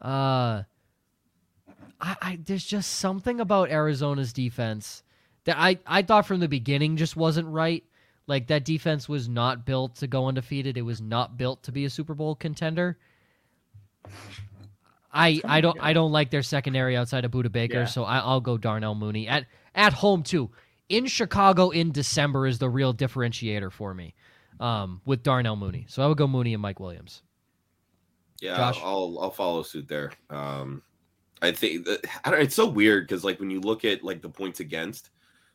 Uh, I, I there's just something about Arizona's defense that I, I thought from the beginning just wasn't right. Like that defense was not built to go undefeated. It was not built to be a Super Bowl contender. I I don't I don't like their secondary outside of Budda Baker, Yeah. so I, I'll go Darnell Mooney at at home too. In Chicago in December is the real differentiator for me, um, with Darnell Mooney. So I would go Mooney and Mike Williams. Yeah, Josh? I'll I'll follow suit there. Um, I think that, I don't. It's so weird because like when you look at like the points against,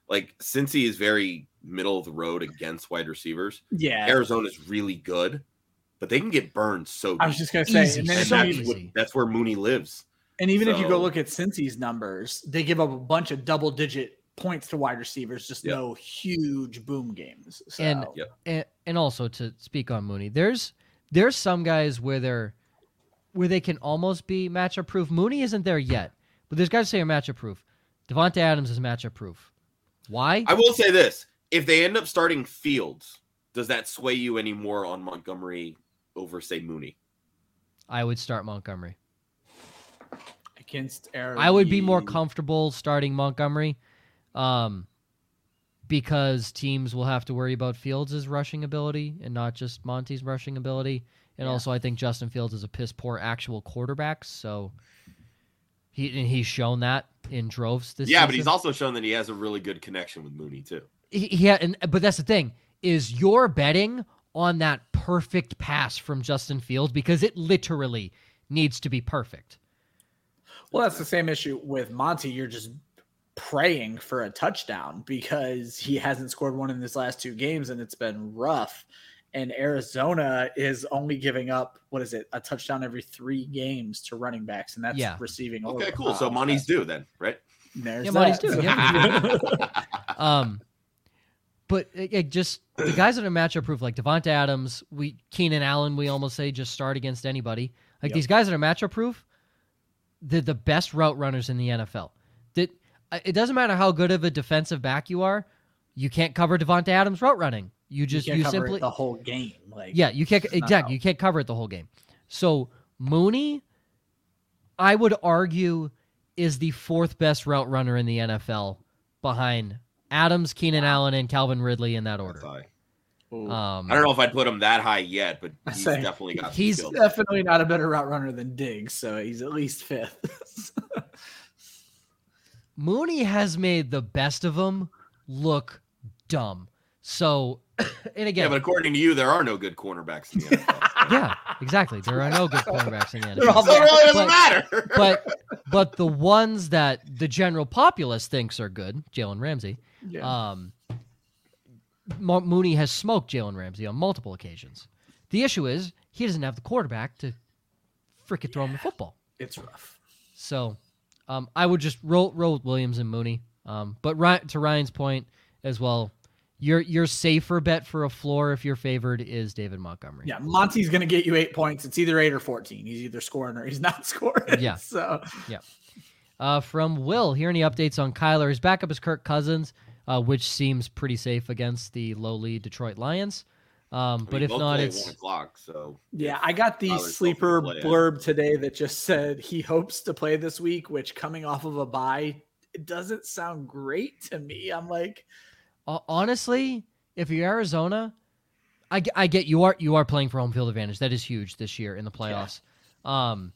like Cincy is very middle of the road against wide receivers. Yeah, Arizona is really good, but they can get burned so. I was just gonna say, Easy. and, then and so that's, what- that's where Mooney lives. and even if you go look at Cincy's numbers, they give up a bunch of double digit points to wide receivers, just Yep. no huge boom games. So, And- Yep. and, and also to speak on Mooney, there's there's some guys where they're where they can almost be matchup proof. Mooney isn't there yet, but there's guys who say are matchup proof. Davante Adams is matchup proof. Why? I will say this: if they end up starting Fields, does that sway you any more on Montgomery over say Mooney? I would start Montgomery. against Arizona, I would be more comfortable starting Montgomery, um, because teams will have to worry about Fields' rushing ability and not just Monty's rushing ability. And Yeah. also, I think Justin Fields is a piss poor actual quarterback, so he and he's shown that in droves this yeah, season. but he's also shown that he has a really good connection with Mooney too. He- yeah, and but that's the thing is you're betting on that perfect pass from Justin Fields because it literally needs to be perfect. Well, that's the same issue with Monty. You're just praying for a touchdown because he hasn't scored one in his last two games and it's been rough. And Arizona is only giving up what is it, a touchdown every three games to running backs, and that's Yeah. receiving. Okay, cool. So Money's due then, right? There's Yeah, Monty's that. due, Um, but uh, it, it just the guys that are matchup proof, like Davante Adams, we Keenan Allen, we almost say just start against anybody. Like Yep. these guys that are matchup proof, they're the best route runners in the NFL. That uh, it doesn't matter how good of a defensive back you are, you can't cover Davante Adams route running. You just you you, can't cover it simply the whole game. Like yeah, you can't exactly. You can't cover it the whole game. So Mooney, I would argue, is the fourth best route runner in the NFL behind Adams, Keenan Allen, and Calvin Ridley in that order. Um, I don't know if I'd put him that high yet, but he's say, definitely got. he's- some definitely not a better route runner than Diggs, so he's at least fifth. Mooney has made the best of them look dumb. So, and yeah, again, but according to you, there are no good cornerbacks in the NFL. yeah, exactly. There are no good cornerbacks in the They're all NFL. so it really doesn't But- matter. But but the ones that the general populace thinks are good, Jalen Ramsey, yeah. Um, Mo- Mooney has smoked Jalen Ramsey on multiple occasions. The issue is he doesn't have the quarterback to freaking throw him the football. it's rough. So um, I would just roll roll with Williams and Mooney. Um, but Ryan, to Ryan's point as well, your your safer bet for a floor if you're favored is David Montgomery. Yeah, Monty's going to get you eight points. It's either eight or 14. He's either scoring or he's not scoring. Yeah. So, Uh, from Will, hear any updates on Kyler? His backup is Kirk Cousins, uh, which seems pretty safe against the lowly Detroit Lions. Um, but I mean, if not, it's one o'clock. So yeah, I got the sleeper hoping to play, yeah. blurb today that just said he hopes to play this week, which coming off of a bye, it doesn't sound great to me. I'm like, Ho- honestly, if you're Arizona, I, I get you are you are playing for home field advantage. That is huge this year in the playoffs. Um,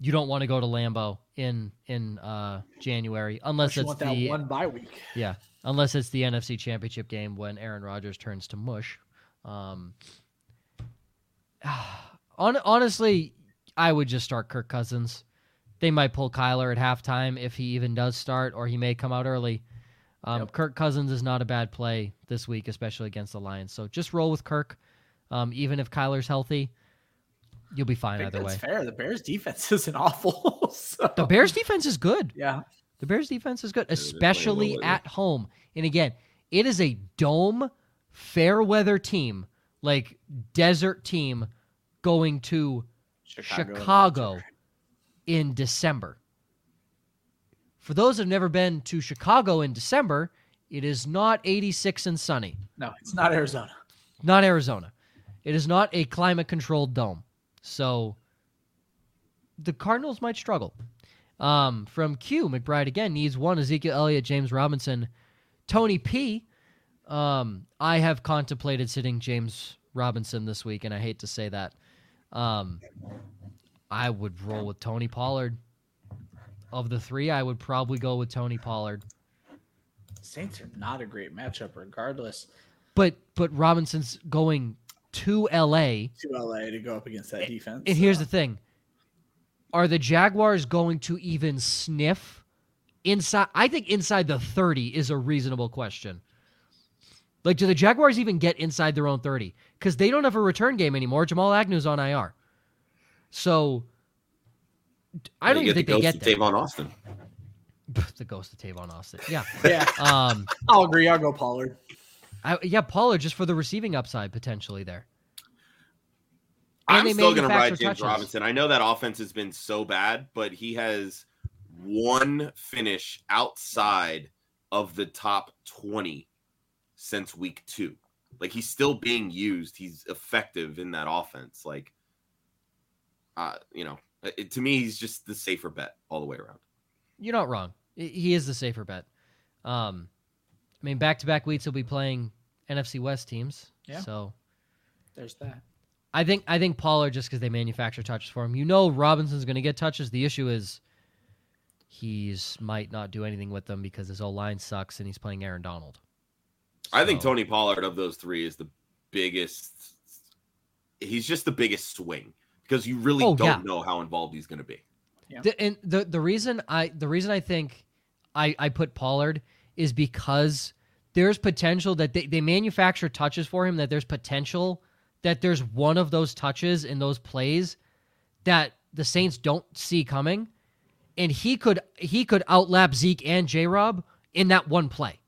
you don't want to go to Lambeau in in uh, January unless unless it's want that one bye week. yeah unless it's the NFC Championship game when Aaron Rodgers turns to mush. Um, hon- honestly, I would just start Kirk Cousins. they might pull Kyler at halftime if he even does start, or he may come out early. Um, Yep. Kirk Cousins is not a bad play this week, especially against the Lions. So just roll with Kirk, um, even if Kyler's healthy. You'll be fine either that's way. fair. The Bears defense isn't awful. so- The Bears defense is good. yeah. The Bears defense is good, especially well at home. And again, it is a dome, fair weather team, like desert team, going to Chicago in December. For those who've never been to Chicago in December, it is not 86 and sunny. No, it's not Arizona. Not Arizona. It is not a climate controlled dome. So the Cardinals might struggle. Um, from Q, McBride again needs one Ezekiel Elliott, James Robinson, Tony P. Um, I have contemplated sitting James Robinson this week, and I hate to say that. Um, I would roll with Tony Pollard. Of the three, I would probably go with Tony Pollard. Saints are not a great matchup, regardless. But but Robinson's going to LA. To LA to go up against that defense. And here's the thing. Are the Jaguars going to even sniff inside I think inside the 30 is a reasonable question. Like do the Jaguars even get inside their own 30? Cuz they don't have a return game anymore. Jamal Agnew's on IR. So I don't even think the they get of there. Tavon Austin. the ghost of Tavon Austin. Yeah. yeah, Um I'll agree. I'll go Pollard. I, yeah, Pollard just for the receiving upside potentially there. And I'm still going to ride James touches. Robinson. I know that offense has been so bad, but he has one finish outside of the top 20 since week two. Like he's still being used. He's effective in that offense. Like, uh, you know, it, to me, he's just the safer bet all the way around. You're not wrong. He is the safer bet. Um, I mean, back to back weeks he'll be playing NFC West teams. Yeah. So There's that. I think I think Pollard just because they manufacture touches for him. You know Robinson's going to get touches. The issue is he's might not do anything with them because his O line sucks and he's playing Aaron Donald. I think Tony Pollard of those three is the biggest. He's just the biggest swing because you really Oh, don't yeah. know how involved he's going to be. The, and the the reason I the reason I think I I put Pollard is because there's potential that they, they manufacture touches for him that there's potential that there's one of those touches in those plays that the Saints don't see coming and he could he could outlap Zeke and J Rob in that one play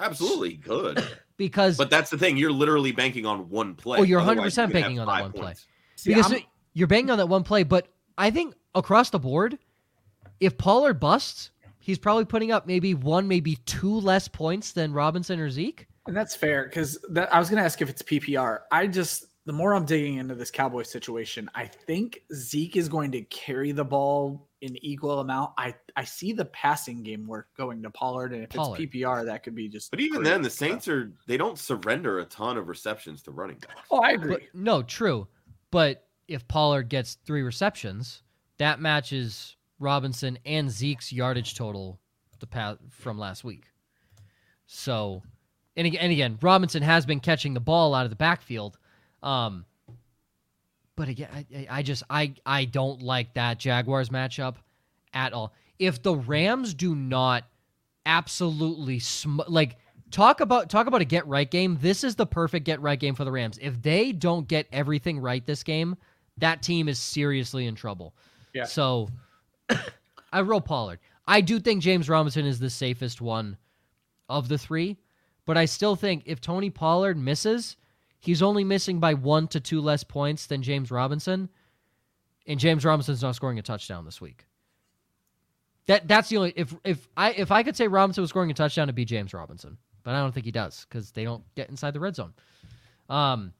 Absolutely good. because But that's the thing. You're literally banking on one play. Oh, you're 100% you could have banking on that five one play. See, because I'm- you're banking on that one play, but I think across the board, if Pollard busts, he's probably putting up maybe one, maybe two less points than Robinson or Zeke. And that's fair because I was going to ask if it's PPR. I just, the more I'm digging into this Cowboy situation, I think Zeke is going to carry the ball in equal amount. I, I see the passing game work going to Pollard. And if Pollard. it's PPR, that could be just. But even great. then, the Saints are they don't surrender a ton of receptions to running backs. Oh, I agree. But no, true. But if Pollard gets three receptions, that matches Robinson and Zeke's yardage total the pa- from last week. So, and again, Robinson has been catching the ball out of the backfield. Um, but again, I, I- I just I I don't like that Jaguars matchup at all. If the Rams do not absolutely sm- like talk about talk about a get right game, this is the perfect get right game for the Rams. If they don't get everything right this game, that team is seriously in trouble. Yeah. So I roll Pollard. I do think James Robinson is the safest one of the three, but I still think if Tony Pollard misses, he's only missing by one to two less points than James Robinson, and James Robinson's not scoring a touchdown this week. That that's the only if if I if I could say Robinson was scoring a touchdown, it'd be James Robinson, but I don't think he does because they don't get inside the red zone. Um,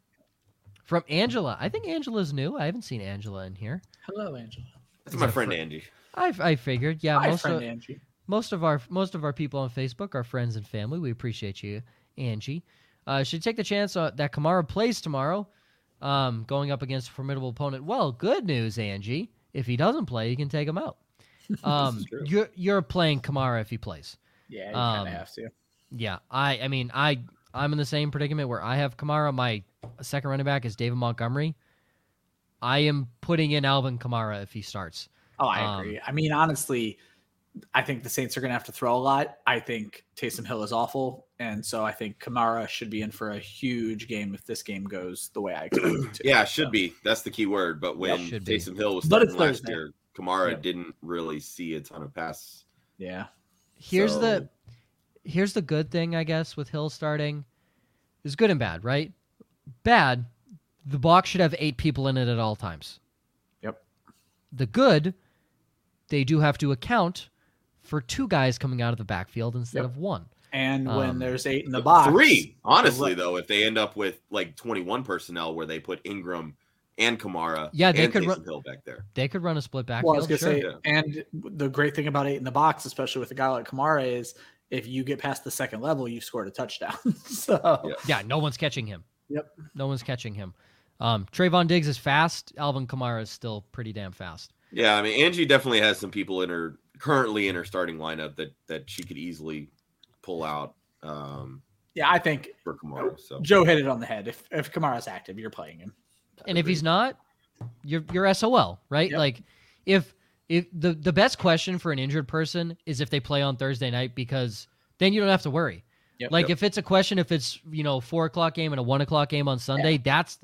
from Angela, I think Angela's new. I haven't seen Angela in here. Hello, Angela. That's Is my that friend fr- Angie. I I figured, yeah. Hi, most friend of, Angie. most of our most of our people on Facebook are friends and family. We appreciate you, Angie. Uh, should take the chance uh, that Kamara plays tomorrow, um, going up against a formidable opponent. Well, good news, Angie. If he doesn't play, you can take him out. Um, you're you're playing Kamara if he plays. Yeah, you Um, kind of have to. Yeah, I I mean I I'm in the same predicament where I have Kamara. My second running back is David Montgomery. I am putting in Alvin Kamara if he starts. Oh, I Um, agree. I mean, honestly, I think the Saints are going to have to throw a lot. I think Taysom Hill is awful, and so I think Kamara should be in for a huge game if this game goes the way I expect it to. Yeah, should So, be. That's the key word. But when should be. Taysom Hill was But starting last Thursday. year, Kamara Yep. didn't really see a ton of pass. Yeah. Here's So- the here's the good thing, I guess, with Hill starting. Is good and bad, right? Bad, the box should have eight people in it at all times. Yep. The good, they do have to account for two guys coming out of the backfield instead Yep. of one. And when Um, there's eight in the box, Three, honestly, though, if they end up with like 21 personnel where they put Ingram and Kamara, Yeah, they and could Taysom run- Hill back there. They could run a split back. Well, I was gonna sure. say, Yeah. and the great thing about eight in the box, especially with a guy like Kamara, is if you get past the second level, you've scored a touchdown. so Yeah. Yeah, no one's catching him. Yep. No one's catching him. Um, Trevon Diggs is fast. Alvin Kamara is still pretty damn fast. Yeah, I mean, Angie definitely has some people in her currently in her starting lineup that that she could easily pull out um, yeah, I think for Kamara. So Joe hit it on the head. If if Kamara's active, you're playing him. And if he's not, you're you're SOL, right? Yep. Like if if the the best question for an injured person is if they play on Thursday night because then you don't have to worry. Yep. like Yep. if it's a question if it's you know four o'clock game and a one o'clock game on Sunday, that's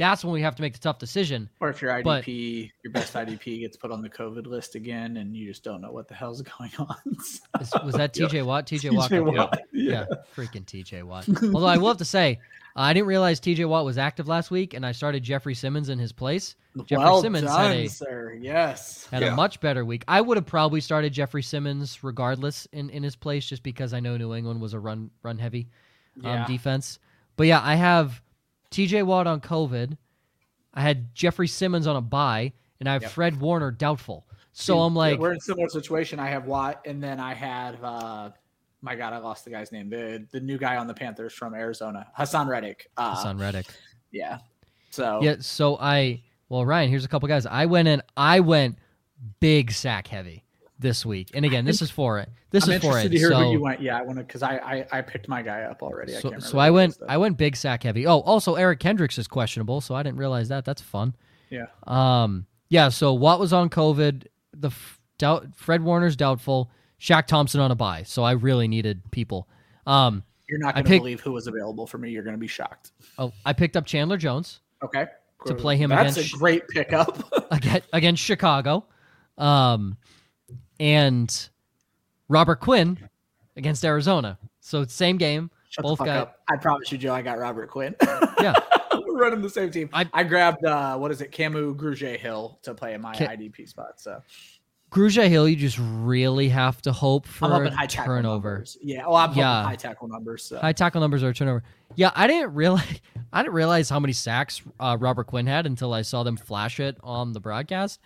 that's when we have to make the tough decision. Or if your IDP, But- your best IDP gets put on the COVID list again, and you just don't know what the hell's going on. So- was that Yep. TJ Watt? TJ Watt. TJ put Watt, on- Yeah, freaking TJ Watt. Although I will have to say, I didn't realize TJ Watt was active last week, and I started Jeffrey Simmons in his place. Jeffrey well Simmons done, had a sir. Yes. had Yeah. a much better week. I would have probably started Jeffrey Simmons regardless in, in his place, just because I know New England was a run run heavy um, Yeah. defense. But yeah, I have TJ Watt on COVID. I had Jeffrey Simmons on a bye, and I have Yep. Fred Warner doubtful. So I'm like, we're in a similar situation. I have Watt, and then I had uh my God, I lost the guy's name. The the new guy on the Panthers from Arizona, Haason Reddick. Uh, Son Reddick. Yeah. So Yeah, so I well, Ryan, here's a couple guys. I went in. I went big sack heavy this week, and again, this is for it. This I'm is for it. to hear so, who you went. Yeah, I want to because I, I I picked my guy up already. I so, can't so I went. I went big sack heavy. Oh, also Eric Kendricks is questionable, so I didn't realize that. That's fun. yeah. Um, yeah. So Watt was on COVID. The f- doubt Fred Warner's doubtful. Shaq Thompson on a bye. So I really needed people. Um, You're not going to believe who was available for me. You're going to be shocked. oh, I picked up Chandler Jones Okay. To play him against That's against- a great pickup. against, against Chicago, um, and Robert Quinn against Arizona. So same game. Shut Both guy- up. I promise you, Joe. I got Robert Quinn. Yeah. We're running the same team. I- I, grabbed uh, what is it, Kamu Grugier Hill to play in my Ca- IDP spot. So Grugier Hill, you just really have to hope for a turnover. Yeah. Oh, I'm Yeah. high tackle numbers. So. High tackle numbers or turnover. Yeah, I didn't realize I didn't realize how many sacks uh, Robert Quinn had until I saw them flash it on the broadcast.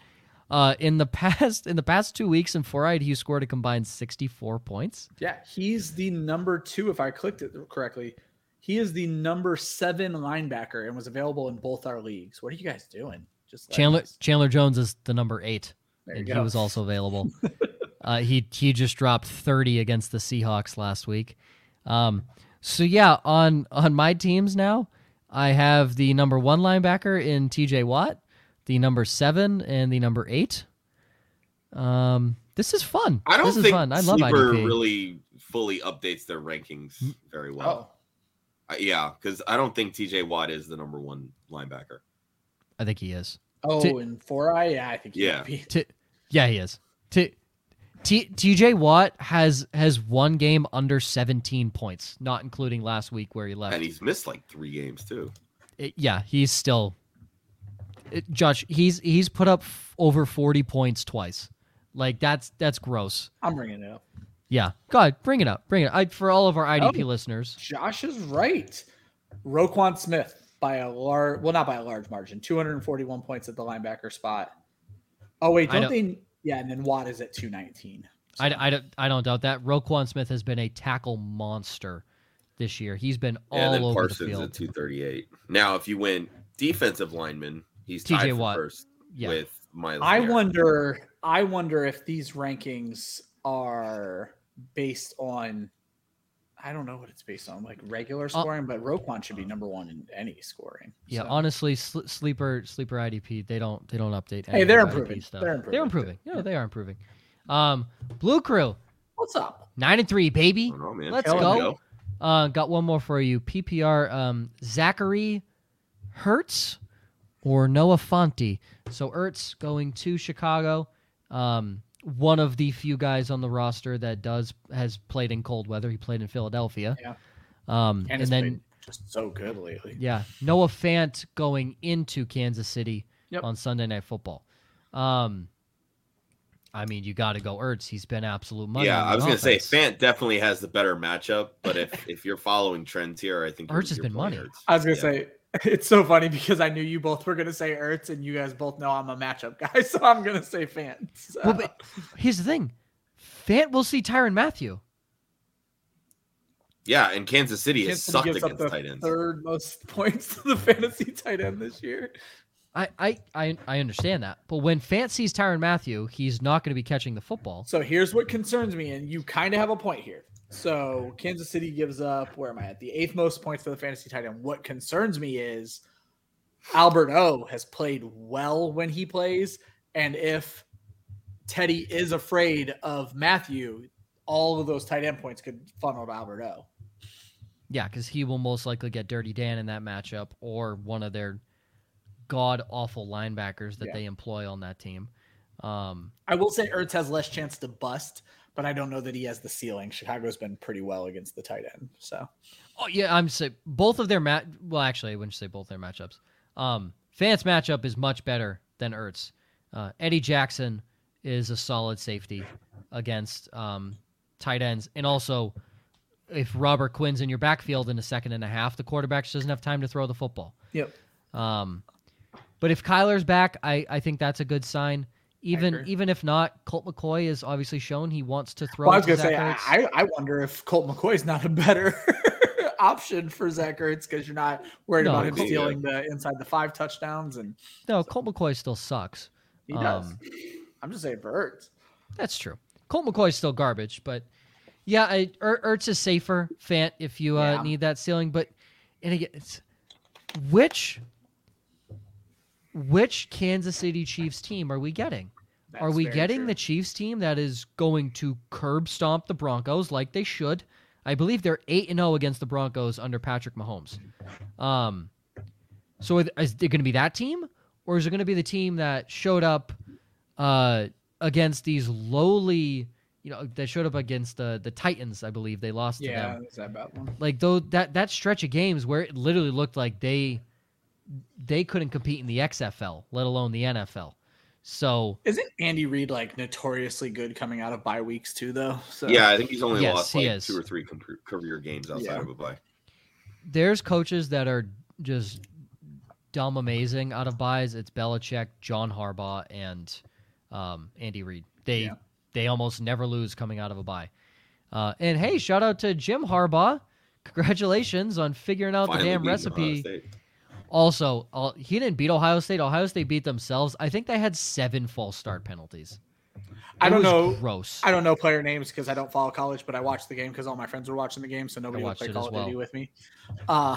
Uh, in the past, in the past two weeks in four eyed, he scored a combined sixty-four points. Yeah, he's the number two. If I clicked it correctly, he is the number seven linebacker and was available in both our leagues. What are you guys doing? Just Chandler us- Chandler Jones is the number eight. There you and go. he was also available. uh, he he just dropped 30 against the Seahawks last week. Um, so yeah, on on my teams now, I have the number one linebacker in T.J. Watt, the number seven, and the number eight. Um, this is fun. I don't this is think fun. I love Sleeper IDP. really fully updates their rankings very well. Oh, Uh, yeah, because I don't think TJ Watt is the number one linebacker. I think he is. oh, T- and four eye. Yeah, I think. he Yeah. might be. T- yeah, he is. T- T- TJ Watt has has one game under 17 points, not including last week where he left. And he's missed like three games too. it- yeah, he's still. It, Josh, he's he's put up f- over forty points twice. Like that's that's gross. I'm bringing it up. Yeah, God, bring it up, bring it. I, for all of our IDP Oh. listeners, Josh is right. Roquan Smith by a large, well, not by a large margin, 241 points at the linebacker spot. Oh wait, I don't don't- they? Yeah, and then Watt is at 219. I, I, don't- I don't doubt that. Roquan Smith has been a tackle monster this year. He's been all and then over Parsons the field. at 238. Now, if you win defensive lineman, he's TJ tied Watt. first Yeah, with Myles. I Garrett. wonder. I wonder if these rankings are based on I don't know what it's based on, like regular scoring, but Roquan should be number one in any scoring. Yeah, so. honestly, sl- sleeper sleeper IDP they don't they don't update. Hey, they're of the IDP improving. Stuff. They're They're improving. improving. Yeah, they are improving. Um, Blue Crew What's up? nine and three, baby. I know, man. Let's There we go. Uh, got one more for you. PPR, um, Zach Ertz or Noah Fant. So Ertz going to Chicago. Um, one of the few guys on the roster that does has played in cold weather. He played in Philadelphia. Yeah. Um, And, and, then just so good lately. yeah, Noah Fant going into Kansas City Yep. on Sunday Night Football. Um, I mean, you got to go Ertz. He's been absolute money. Yeah, I was gonna say offense. Fant definitely has the better matchup, but if if you're following trends here, I think Ertz you're- has you're been money. Ertz. I was gonna Yeah. say it's so funny because I knew you both were gonna say Ertz, and you guys both know I'm a matchup guy, so I'm gonna say Fant. So. Well, but here's the thing: Fant will see Tyrann Mathieu. Yeah, and Kansas City has Kansas City sucked gives up against the tight ends. third most points to the fantasy tight end this year. I, I, I, I understand that, but when Fant sees Tyrann Mathieu, he's not going to be catching the football. So here's what concerns me, and you kind of have a point here. So Kansas City gives up where am I at the eighth most points for the fantasy tight end. What concerns me is Albert O has played well when he plays, and if Teddy is afraid of Mathieu, all of those tight end points could funnel to Albert O. Yeah, because he will most likely get Dirty Dan in that matchup, or one of their god awful linebackers that Yeah. they employ on that team. Um, I will say Ertz has less chance to bust, but I don't know that he has the ceiling. Chicago's been pretty well against the tight end, so oh yeah, I'm say both of their mat. Well, actually, I wouldn't say both their matchups. Um, Fant's matchup is much better than Ertz. Uh, Eddie Jackson is a solid safety against um, tight ends, and also if Robert Quinn's in your backfield in a second and a half, the quarterback just doesn't have time to throw the football. yep. Um, but if Kyler's back, I, I think that's a good sign. Even even if not, Colt McCoy is obviously shown he wants to throw. Well, I was gonna say, Zach I, Ertz. I I wonder if Colt McCoy is not a better option for Zach Ertz because you're not worried No, about him Colt- stealing the inside the five touchdowns, and no, Colt McCoy still sucks. he does. Um, I'm just saying for Ertz. That's true. Colt McCoy's still garbage, but yeah, I, er, Ertz is safer. Fant, if you uh, Yeah. need that ceiling, but and again, it's which which Kansas City Chiefs team are we getting? Are we getting true. the Chiefs team that is going to curb stomp the Broncos like they should? I believe they're eight and zero against the Broncos under Patrick Mahomes. Um, so is it going to be that team, or is it going to be the team that showed up uh, against these lowly, you know, that showed up against the the Titans? I believe they lost to Yeah, them. is that about one? Like though that that stretch of games where it literally looked like they they couldn't compete in the XFL, let alone the NFL. So Isn't Andy Reid like notoriously good coming out of bye weeks too, though? So Yeah, I think he's only Yes, lost he like is. two or three career games outside Yeah. of a bye. there's coaches that are just dumb amazing out of byes. It's Belichick, John Harbaugh, and um, Andy Reid. They Yeah. they almost never lose coming out of a bye. Uh, and hey, shout out to Jim Harbaugh. Congratulations on figuring out Finally the damn beating Ohio recipe. Also, uh, he didn't beat Ohio State. Ohio State beat themselves. I think they had seven false start penalties. I don't know. Gross. I don't know player names because I don't follow college, but I watched the game because all my friends were watching the game, so nobody would play Call of well. Duty with me. Uh,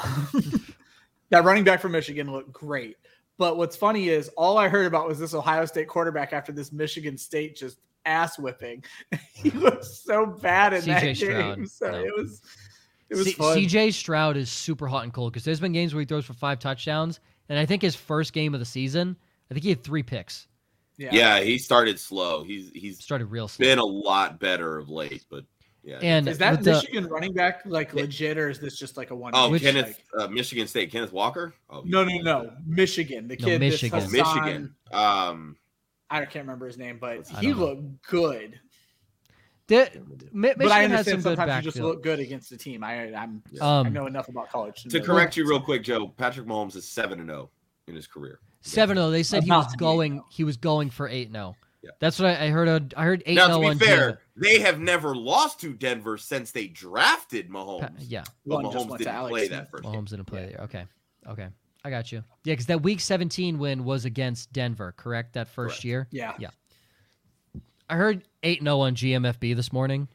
that running back from Michigan looked great, but what's funny is all I heard about was this Ohio State quarterback after this Michigan State just ass whipping. he looked so bad in that Stroud, game, so no. it was it was C- CJ Stroud is super hot and cold because there's been games where he throws for five touchdowns, and I think his first game of the season, I think he had three picks. yeah. Yeah, he started slow. He's he's Started real slow. been a lot better of late, but yeah. And Is that with the- Michigan running back like legit, or is this just like a one? oh, which- Kenneth, uh, Michigan State, Kenneth Walker. Oh, no, he's- no, no, Michigan. The kid, this Michigan. Hassan- Michigan. Um, I can't remember his name, but he looked good. The, Mi- Michigan but I has some understand good sometimes you just look good against the team. I I'm Um, I know enough about college to know correct you real quick, Joe, Patrick Mahomes is seven and zero in his career. Seven zero. They said he was to be going. 8-0. He was going for eight zero. Yeah. That's what I, I heard. I heard eight Now, zero to be fair, GM. they have never lost to Denver since they drafted Mahomes. Pa- Yeah, but One Mahomes didn't play that first game. Mahomes didn't play there. Okay, okay, I got you. Yeah, because that Week 17 win was against Denver, correct? That first Correct. year. Yeah. Yeah. I heard 8 0 on GMFB this morning.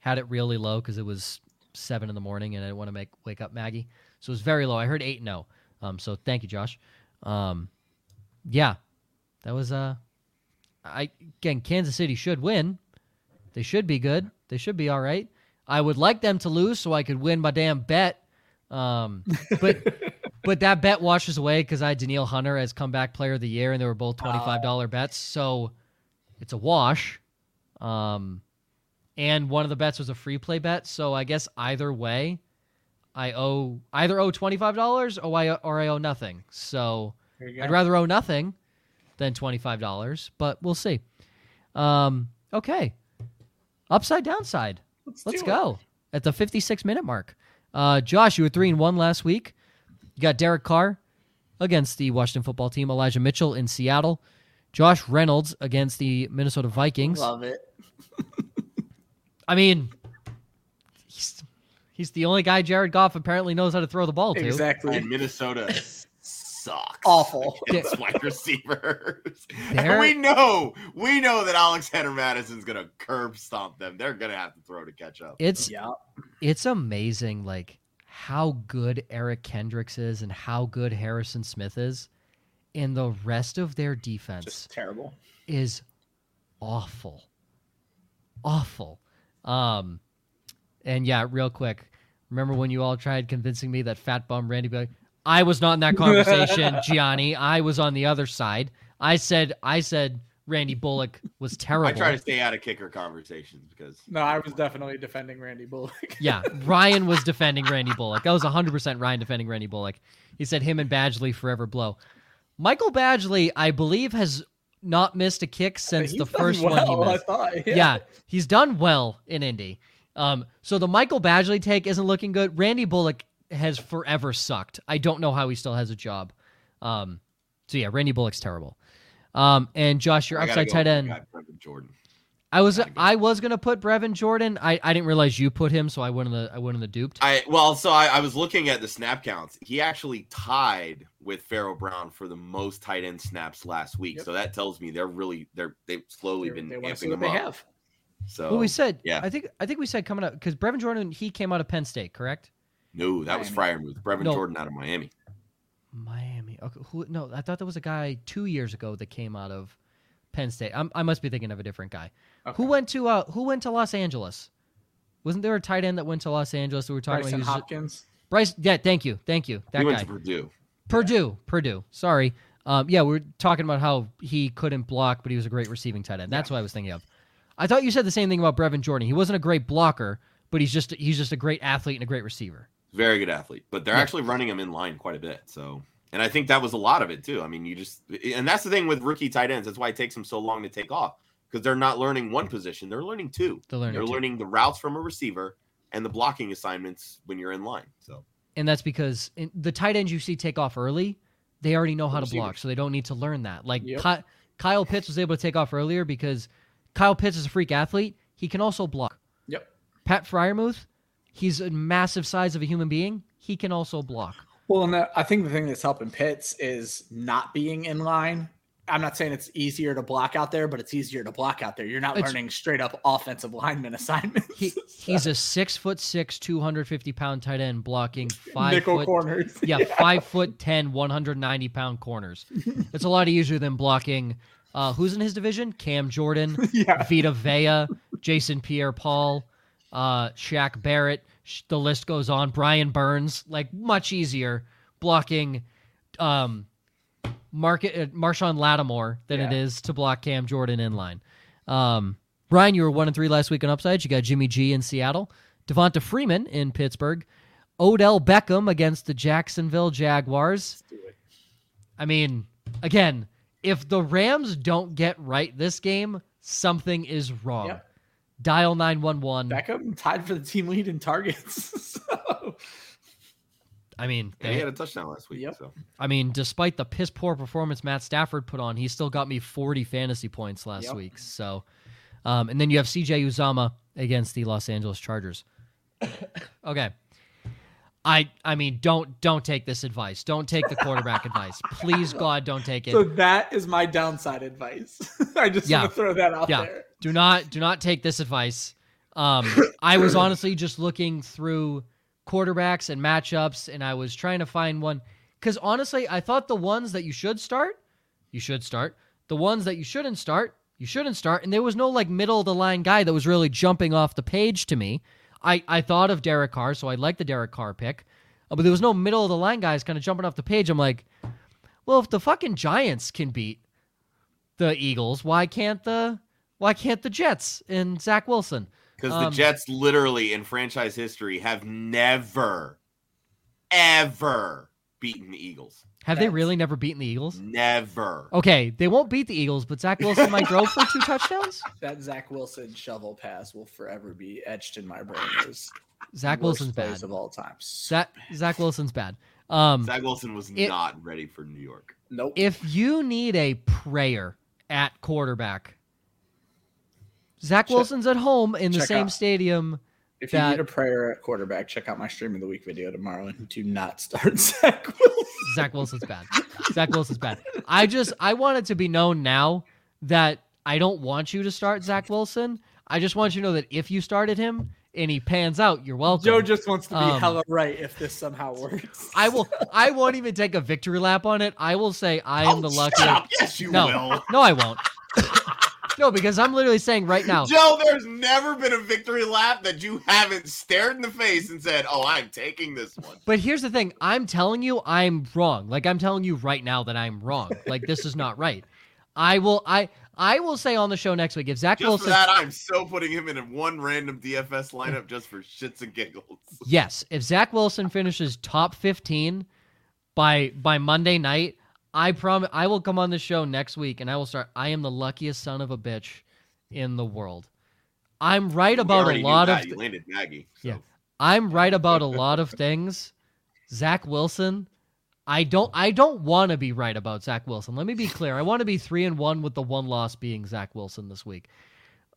Had it really low because it was seven in the morning, and I didn't want to make wake up Maggie, so it was very low. I heard eight and zero. Um, so thank you, Josh. Um, yeah, that was uh, I again Kansas City should win. They should be good. They should be all right. I would like them to lose so I could win my damn bet. Um, but but that bet washes away because I had Danielle Hunter as comeback player of the year, and they were both twenty five dollar bets. So it's a wash. Um, and one of the bets was a free play bet. So I guess either way, I owe either owe twenty five dollars or I or I owe nothing. So I'd rather owe nothing than twenty five dollars, but we'll see. Um, okay, upside downside. Let's, Let's go at the 56 minute mark. Uh, Josh, you were three and one last week. You got Derek Carr against the Washington football team, Elijah Mitchell in Seattle, Josh Reynolds against the Minnesota. Vikings. Love it. I mean, he's, he's the only guy Jared Goff apparently knows how to throw the ball to. Exactly. And Minnesota sucks. Awful. It's wide receivers. They're- And we know, we know that Alexander Mattison's gonna curb stomp them. They're gonna have to throw to catch up. It's Yeah. it's amazing, like how good Eric Kendricks is and how good Harrison Smith is, and the rest of their defense. Just terrible. is awful. Awful. Um and yeah, real quick. Remember when you all tried convincing me that fat bum Randy Bullock? I was not in that conversation, Gianni. I was on the other side. I said I said Randy Bullock was terrible. I try to stay out of kicker conversations because No, I was definitely defending Randy Bullock. yeah, Ryan was defending Randy Bullock. That was 100% Ryan defending Randy Bullock. He said him and Badgley forever blow. Michael Badgley, I believe, has not missed a kick since He's the done first one he well, I missed. thought. yeah. he's done well in Indy. Um, so the Michael Badgley take isn't looking good. Randy Bullock has forever sucked. I don't know how he still has a job. Um, so yeah, Randy Bullock's terrible. Um, and Josh, your I upside go tight end. guy, Jordan. I was. I was gonna put Brevin Jordan. I, I didn't realize you put him, so I went in the I went in the duped. I well, so I, I was looking at the snap counts. He actually tied with Pharaoh Brown for the most tight end snaps last week. Yep. So that tells me they're really they're they've slowly They, been they want to see amping them they up. have. So well, we said yeah. I think I think we said coming up because Brevin Jordan he came out of Penn State, correct? no, that was Miami. Freiermuth. Brevin No. Jordan out of Miami. Miami. Okay, who? No, I thought there was a guy two years ago that came out of Penn State. I'm, I must be thinking of a different guy. Okay. Who went to uh Who went to Los Angeles? Wasn't there a tight end that went to Los Angeles? We were talking Brycen about. he was- Hopkins. Bryce. Yeah, thank you, thank you. That he went guy. to Purdue. Purdue. Purdue. Sorry. Um, yeah, we are talking about how he couldn't block, but he was a great receiving tight end. That's what I was thinking of. I thought you said the same thing about Brevin Jordan. He wasn't a great blocker, but he's just he's just a great athlete and a great receiver. Very good athlete, but they're Yeah. actually running him in line quite a bit. So, and I think that was a lot of it too. I mean, you just, and that's the thing with rookie tight ends. That's why it takes them so long to take off because they're not learning one position; they're learning two. They're learning They're two. learning the routes from a receiver and the blocking assignments when you're in line. So, and that's because in, the tight ends you see take off early, they already know how to block, so they don't need to learn that. Like Yep. Ky- Kyle Pitts was able to take off earlier because Kyle Pitts is a freak athlete. He can also block. Yep. Pat Freiermuth, he's a massive size of a human being. He can also block. Well, and I think the thing that's helping Pitts is not being in line. I'm not saying it's easier to block out there, but it's easier to block out there. You're not It's- learning straight up offensive lineman assignments. He he's a six foot six, two hundred fifty pound tight end blocking five nickel foot corners. yeah, five foot ten, 190 pound corners. It's a lot easier than blocking. Uh, who's in his division? Cam Jordan, yeah. Vita Vea, Jason Pierre Paul, uh, Shaq Barrett. The list goes on. Brian Burns, like much easier blocking um, Market uh, Marshon Lattimore than it Yeah. is to block Cam Jordan in line. Um, Ryan, you were one and three last week on upsides. You got Jimmy G in Seattle, Devonta Freeman in Pittsburgh, Odell Beckham against the Jacksonville Jaguars. do it. I mean, again, if the Rams don't get right this game, something is wrong. Yep. Dial 911. Beckham tied for the team lead in targets. so, I mean, and he had a touchdown last week. Yep. So, I mean, despite the piss poor performance Matt Stafford put on, he still got me 40 fantasy points last Yep. week. So, um, and then you have CJ Uzomah against the Los Angeles Chargers. okay. I I mean, don't don't take this advice. Don't take the quarterback advice. Please God, don't take it. so that is my downside advice. I just Yeah. want to throw that out Yeah. there. do not do not take this advice. Um, I was honestly just looking through quarterbacks and matchups, and I was trying to find one. Because honestly, I thought the ones that you should start, you should start. The ones that you shouldn't start, you shouldn't start. And there was no like middle of the line guy that was really jumping off the page to me. I, I thought of Derek Carr, so I like the Derek Carr pick. Uh, but there was no middle of the line guys kind of jumping off the page. I'm like, well, if the fucking Giants can beat the Eagles, why can't the why can't the Jets and Zach Wilson? Because Um, the Jets, literally in franchise history, have never, ever beaten the Eagles. Have they really never beaten the Eagles? Never. Okay, they won't beat the Eagles, but Zach Wilson might throw for two touchdowns. That Zach Wilson shovel pass will forever be etched in my brain as Zach Wilson's plays bad. of all time. Zach Zach Wilson's bad. Um, Zach Wilson was it- not ready for New York. nope. if you need a prayer at quarterback, Zach Check- Wilson's at home in the same out- stadium. If you need a prayer at quarterback, check out my stream of the week video tomorrow and do not start Zach Wilson. Zach Wilson's bad. Zach Wilson's bad. I just I want it to be known now that I don't want you to start Zach Wilson. I just want you to know that if you started him and he pans out, you're welcome. Joe just wants to be Um, hella right if this somehow works. I will. I won't even take a victory lap on it. I will say I am Oh, the up. Yes, you No, will. no, I won't. no, because I'm literally saying right now. Joe, there's never been a victory lap that you haven't stared in the face and said, "Oh, I'm taking this one." But here's the thing: I'm telling you, I'm wrong. Like I'm telling you right now that I'm wrong. Like this is not right. I will. I. I will say on the show next week if Zach Just for Wilson. that, I'm so putting him in a one random DFS lineup just for shits and giggles. Yes, if Zach Wilson finishes top 15 by by Monday night, I promise I will come on the show next week and I will start. I am the luckiest son of a bitch in the world. I'm right about a lot that. of. You landed Maggie. So. Yeah. I'm right about a lot of things. Zach Wilson, I don't I don't want to be right about Zach Wilson. Let me be clear. I want to be three and one with the one loss being Zach Wilson this week.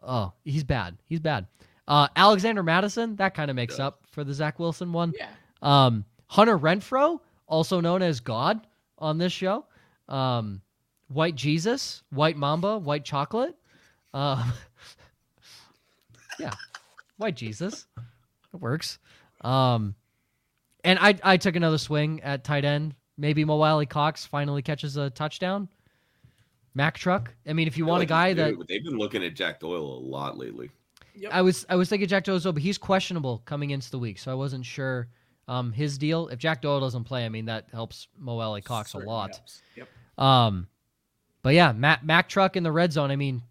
Oh, he's bad. He's bad. Uh, Alexander Mattison, that kind of makes Yeah. up for the Zach Wilson one. yeah. Um, Hunter Renfrow, also known as God on this show. Um, White Jesus, White Mamba, White Chocolate. Uh, yeah, White Jesus. It works. Um, and I I took another swing at tight end. Maybe Mo Alie-Cox finally catches a touchdown. Mac truck. I mean, if you I feel want a guy that they've been looking at Jack Doyle a lot lately. Yep. I was I was thinking Jack Doyle, but he's questionable coming into the week, so I wasn't sure um, his deal. If Jack Doyle doesn't play, I mean that helps Mo Alie-Cox Certainly a lot. helps. Yep. Um, but yeah, Mac, Mac Truck in the red zone. I mean,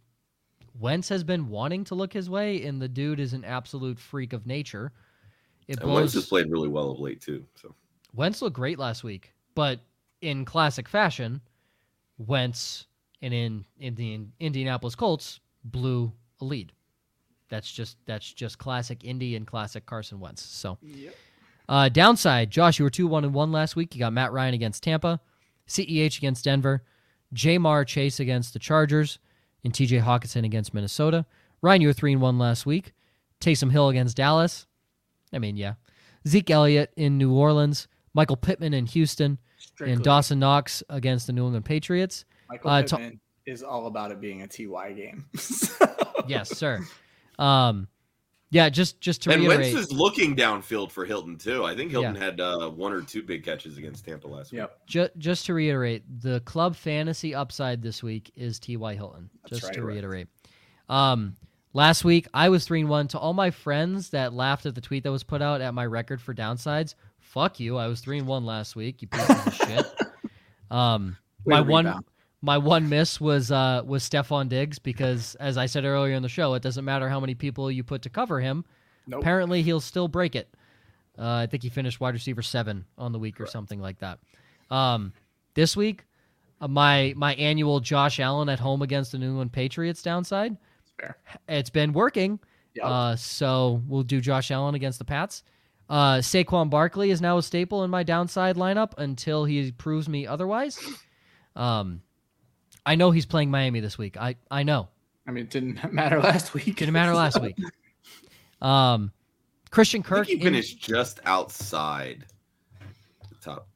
Wentz has been wanting to look his way, and the dude is an absolute freak of nature. It And Wentz has played really well of late too. So Wentz looked great last week, but in classic fashion, Wentz and in, in the Indianapolis Colts blew a lead. That's just that's just classic Indy and classic Carson Wentz. So Yep. uh, downside, Josh, you were two one and one last week. You got Matt Ryan against Tampa, Ceh against Denver, Ja'Marr Chase against the Chargers, and T.J. Hockenson against Minnesota. Ryan, you were three and one last week. Taysom Hill against Dallas. I mean, yeah. Zeke Elliott in New Orleans, Michael Pittman in Houston, Strictly. and Dawson Knox against the New England Patriots. Michael uh, Pittman is all about it being a TY game. Yes, sir. Um, yeah, just just to and reiterate, Wentz is looking downfield for Hilton too. I think Hilton had uh, one or two big catches against Tampa last week. Yep. ju- just to reiterate, the club fantasy upside this week is T.Y. Hilton. That's Just right, to right. reiterate. Um, last week I was three and one. To all my friends that laughed at the tweet that was put out at my record for downsides, fuck you. I was three and one last week. You piece of shit. Um, Way my one rebound. My one miss was uh was Stefon Diggs because as I said earlier in the show, it doesn't matter how many people you put to cover him. Nope. Apparently, he'll still break it. Uh, I think he finished wide receiver seven on the week or something like that. Um, this week, uh, my my annual Josh Allen at home against the New England Patriots downside. Fair. It's been working. Yep. Uh, so we'll do Josh Allen against the Pats. Uh, Saquon Barkley is now a staple in my downside lineup until he proves me otherwise. Um, I know he's playing Miami this week. I I know. I mean, it didn't matter last week. Didn't matter last week. Um, Christian I Kirk. think he in- finished just outside the top.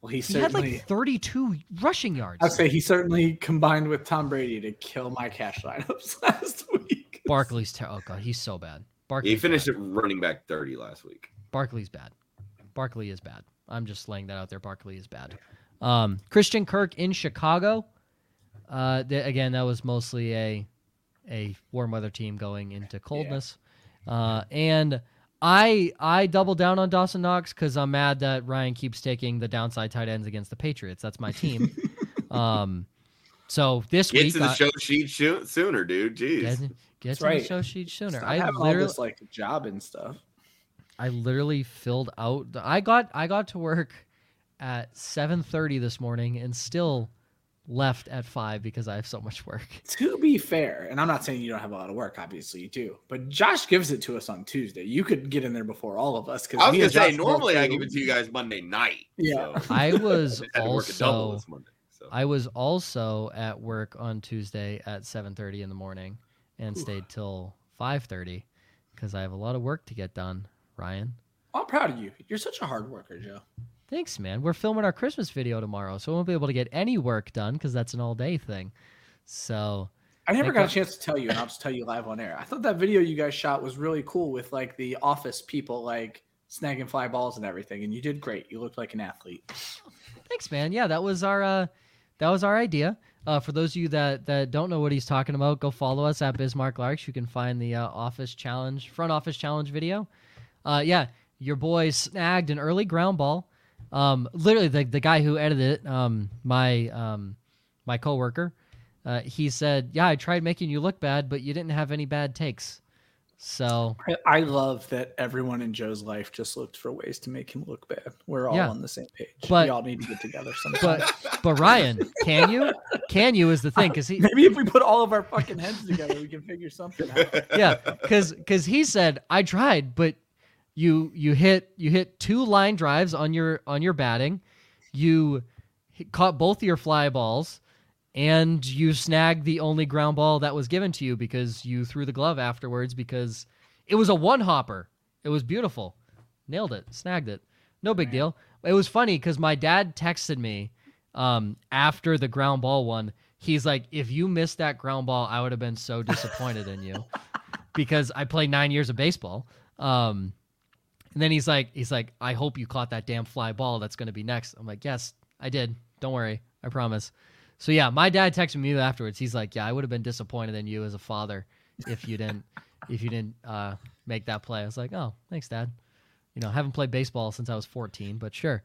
Well, he He had certainly. like 32 rushing yards. I'd say he certainly combined with Tom Brady to kill my cash lineups last week. Barkley's ter- oh god, he's so bad. Barkley He finished at running back 30 last week. Barkley's bad. Barkley is bad. I'm just laying that out there. Barkley is bad. Um, Christian Kirk in Chicago. Uh, th- again, that was mostly a a warm weather team going into coldness. Uh, and I I double down on Dawson Knox because I'm mad that Ryan keeps taking the downside tight ends against the Patriots. That's my team. um, so this Get week, to the I- show sheet shoo- sooner, dude. Jeez. get, get That's to the show sheet sooner. Stop I having all literally, this like job and stuff. I literally filled out. I got I got to work at 7:30 this morning and still left at 5 because I have so much work. To be fair, and I'm not saying you don't have a lot of work, obviously you do, but Josh gives it to us on Tuesday. You could get in there before all of us. I was gonna say normally I give it to you guys Monday night. Yeah. so I was I had to work a double also Monday. So I was also at work on Tuesday at 7:30 in the morning and stayed till 5:30 cuz I have a lot of work to get done, Ryan. I'm proud of you. You're such a hard worker, Joe. Thanks, man. We're filming our Christmas video tomorrow, so we won't be able to get any work done cuz that's an all-day thing. So, I never got a chance to tell you, and I'll just tell you live on air. I thought that video you guys shot was really cool with like the office people like snagging fly balls and everything, and you did great. You looked like an athlete. Thanks, man. Yeah, that was our uh, that was our idea. Uh, for those of you that that don't know what he's talking about, go follow us at Bismarck Larks. You can find the uh, office challenge, front office challenge video. Uh, yeah, your boy snagged an early ground ball. Um, literally, the the guy who edited it, um, my um, my coworker, uh, he said, "Yeah, I tried making you look bad, but you didn't have any bad takes." So I, I love that everyone in Joe's life just looked for ways to make him look bad. We're all Yeah. on the same page. But- we all need to get together sometime. but but Ryan, can you? Can you is the thing because he Maybe if we put all of our fucking heads together, we can figure something out. yeah, because because he said I tried, but you you hit you hit two line drives on your on your batting, you hit, caught both of your fly balls, and you snagged the only ground ball that was given to you because you threw the glove afterwards because it was a one hopper. It was beautiful, nailed it, snagged it, no big deal. It was funny because my dad texted me um, after the ground ball one. He's like, if you missed that ground ball, I would have been so disappointed in you because I played nine years of baseball. Um, and then he's like, he's like, I hope you caught that damn fly ball that's going to be next. I'm like, yes, I did. Don't worry, I promise. So yeah, my dad texted me afterwards. He's like, yeah, I would have been disappointed in you as a father if you didn't, if you didn't uh, make that play. I was like, oh, thanks, dad. You know, I haven't played baseball since I was 14, but sure.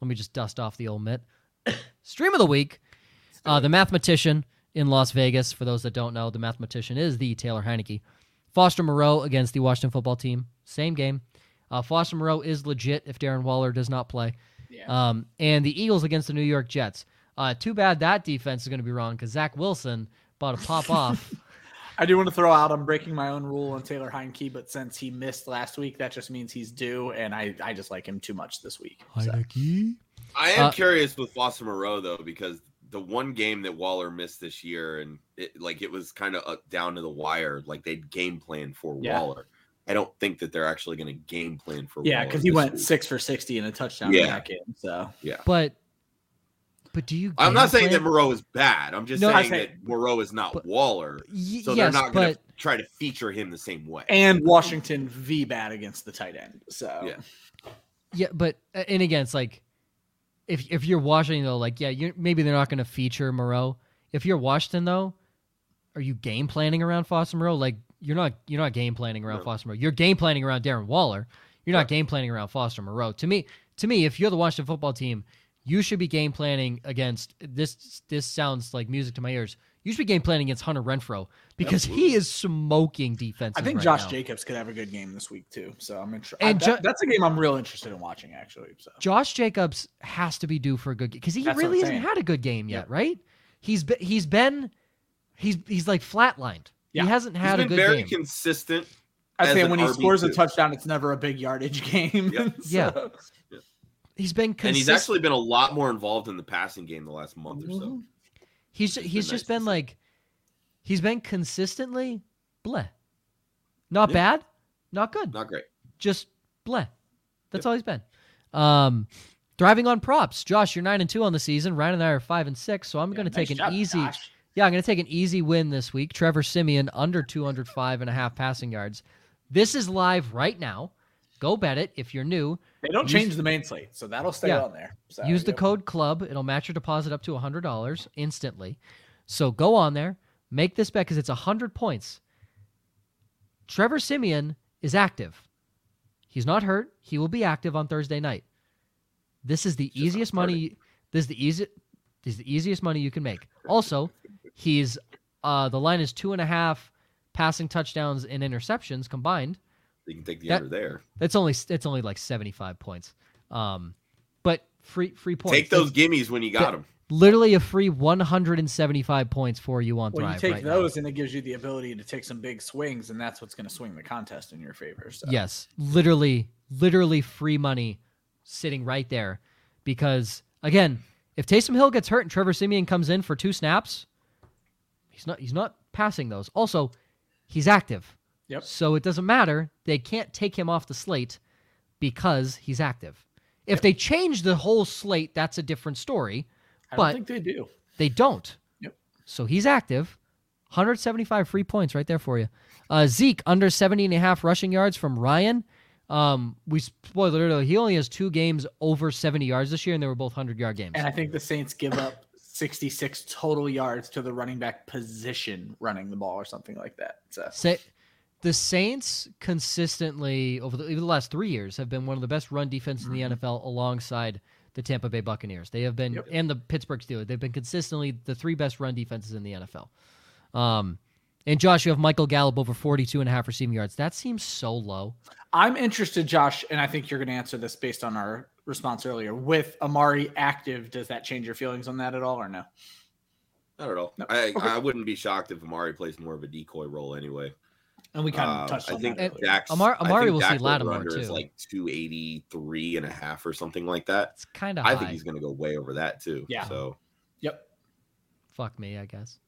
Let me just dust off the old mitt. Stream of the week. Uh, the mathematician in Las Vegas. For those that don't know, the mathematician is the Taylor Heinicke. Foster Moreau against the Washington football team. Same game. Uh, Foster Moreau is legit if Darren Waller does not play. Yeah. Um, and the Eagles against the New York Jets. Uh, too bad that defense is going to be wrong because Zach Wilson about to pop off. I do want to throw out I'm breaking my own rule on Taylor Heinicke, but since he missed last week, that just means he's due, and I, I just like him too much this week. So. Heinicke. I am Uh, curious with Foster Moreau though, because the one game that Waller missed this year, and it, like it was kind of down to the wire. Like they'd game plan for Yeah. Waller. I don't think that they're actually going to game plan for. Yeah, because he went week. six for sixty and a touchdown Yeah. in that game. So yeah, But, but do you? I'm not game saying that Moreau is bad. I'm just No, I saying say- that Moreau is not But- Waller, so yes, they're not going to try to feature him the same way. and Washington v bad against the tight end. So Yeah. Yeah, but uh, and again, it's like if if you're Washington though, like yeah, you maybe they're not going to feature Moreau. If you're Washington though, are you game planning around Foster Moreau? Like you're not you're not game planning around No. Foster Moreau. You're game planning around Darren Waller. You're not game planning around Foster Moreau. To me, to me, if you're the Washington football team, you should be game planning against this. This sounds like music to my ears. You should be game planning against Hunter Renfrow because he is smoking defense. I think right Josh now. Jacobs could have a good game this week too. So I'm interested. And Jo- that's a game I'm real interested in watching actually. So Josh Jacobs has to be due for a good game because he That's really hasn't saying. had a good game yet, right? He's been he's been he's he's like flatlined. Yeah. He hasn't He's had a been good very game. consistent. I as say an when he scores a touchdown, it's never a big yardage game. Yep. Yeah. So- he's been consistent. And he's actually been a lot more involved in the passing game the last month or so. Mhm. he's it's he's been just nice been like he's been consistently bleh. Not Yeah. bad, not good. Not great. just bleh. That's Yep. all he's been. Um driving on props. Josh, you're nine and two on the season. Ryan and I are five and six, so I'm Yeah, gonna nice take an job, easy Josh. Yeah, I'm going to take an easy win this week. Trevor Siemian under 205 and a half passing yards. This is live right now. Go bet it if you're new. They don't Use- change the main slate, so that'll stay Yeah. on there. So, Use the code club. It'll match your deposit up to $100 instantly. So go on there, make this bet because it's 100 points. Trevor Siemian is active. He's not hurt. He will be active on Thursday night. This is the Just easiest money. This is the easy. This is the easiest money you can make. Also, he's uh the line is two and a half passing touchdowns and interceptions combined. You can take the That- under there. It's only it's only like 75 points. Um, but free free points. Take those gimmies when you got them. literally a free 175 points for you on Well, Thrive you take right those, and it gives you the ability to take some big swings, and that's what's going to swing the contest in your favor. So. Yes, literally, literally free money sitting right there. Because again, if Taysom Hill gets hurt and Trevor Siemian comes in for two snaps, he's not he's not passing those. Also, he's active. Yep. So it doesn't matter. They can't take him off the slate because he's active. If they change the whole slate, that's a different story. I but- don't think they do. They don't. Yep. So he's active. 175 free points right there for you. Uh, Zeke under 70 and a half rushing yards from Ryan. Um, we spoiler alert, he only has two games over 70 yards this year, and they were both 100 yard games. And I think the Saints give up 66 total yards to the running back position running the ball or something like that. So Say, the Saints consistently over the, even the last three years have been one of the best run defenses in the NFL alongside the Tampa Bay Buccaneers. They have been Yep. and the Pittsburgh Steelers. They've been consistently the three best run defenses in the NFL. Um, and Josh, you have Michael Gallup over 42 and a half receiving yards. That seems so low. I'm interested, Josh, and I think you're going to answer this based on our response earlier. With Amari active, does that change your feelings on that at all or no? Not at all. No. I, Okay. I wouldn't be shocked if Amari plays more of a decoy role anyway. And we kind of Um, touched I on think that. earlier. Dak's, Amar- I Amari think will see Dak's Lattimore, over-under is too. like 283 and a half or something like that. It's kind of I high. think he's going to go way over that too. Yeah. So Yep. Fuck me, I guess.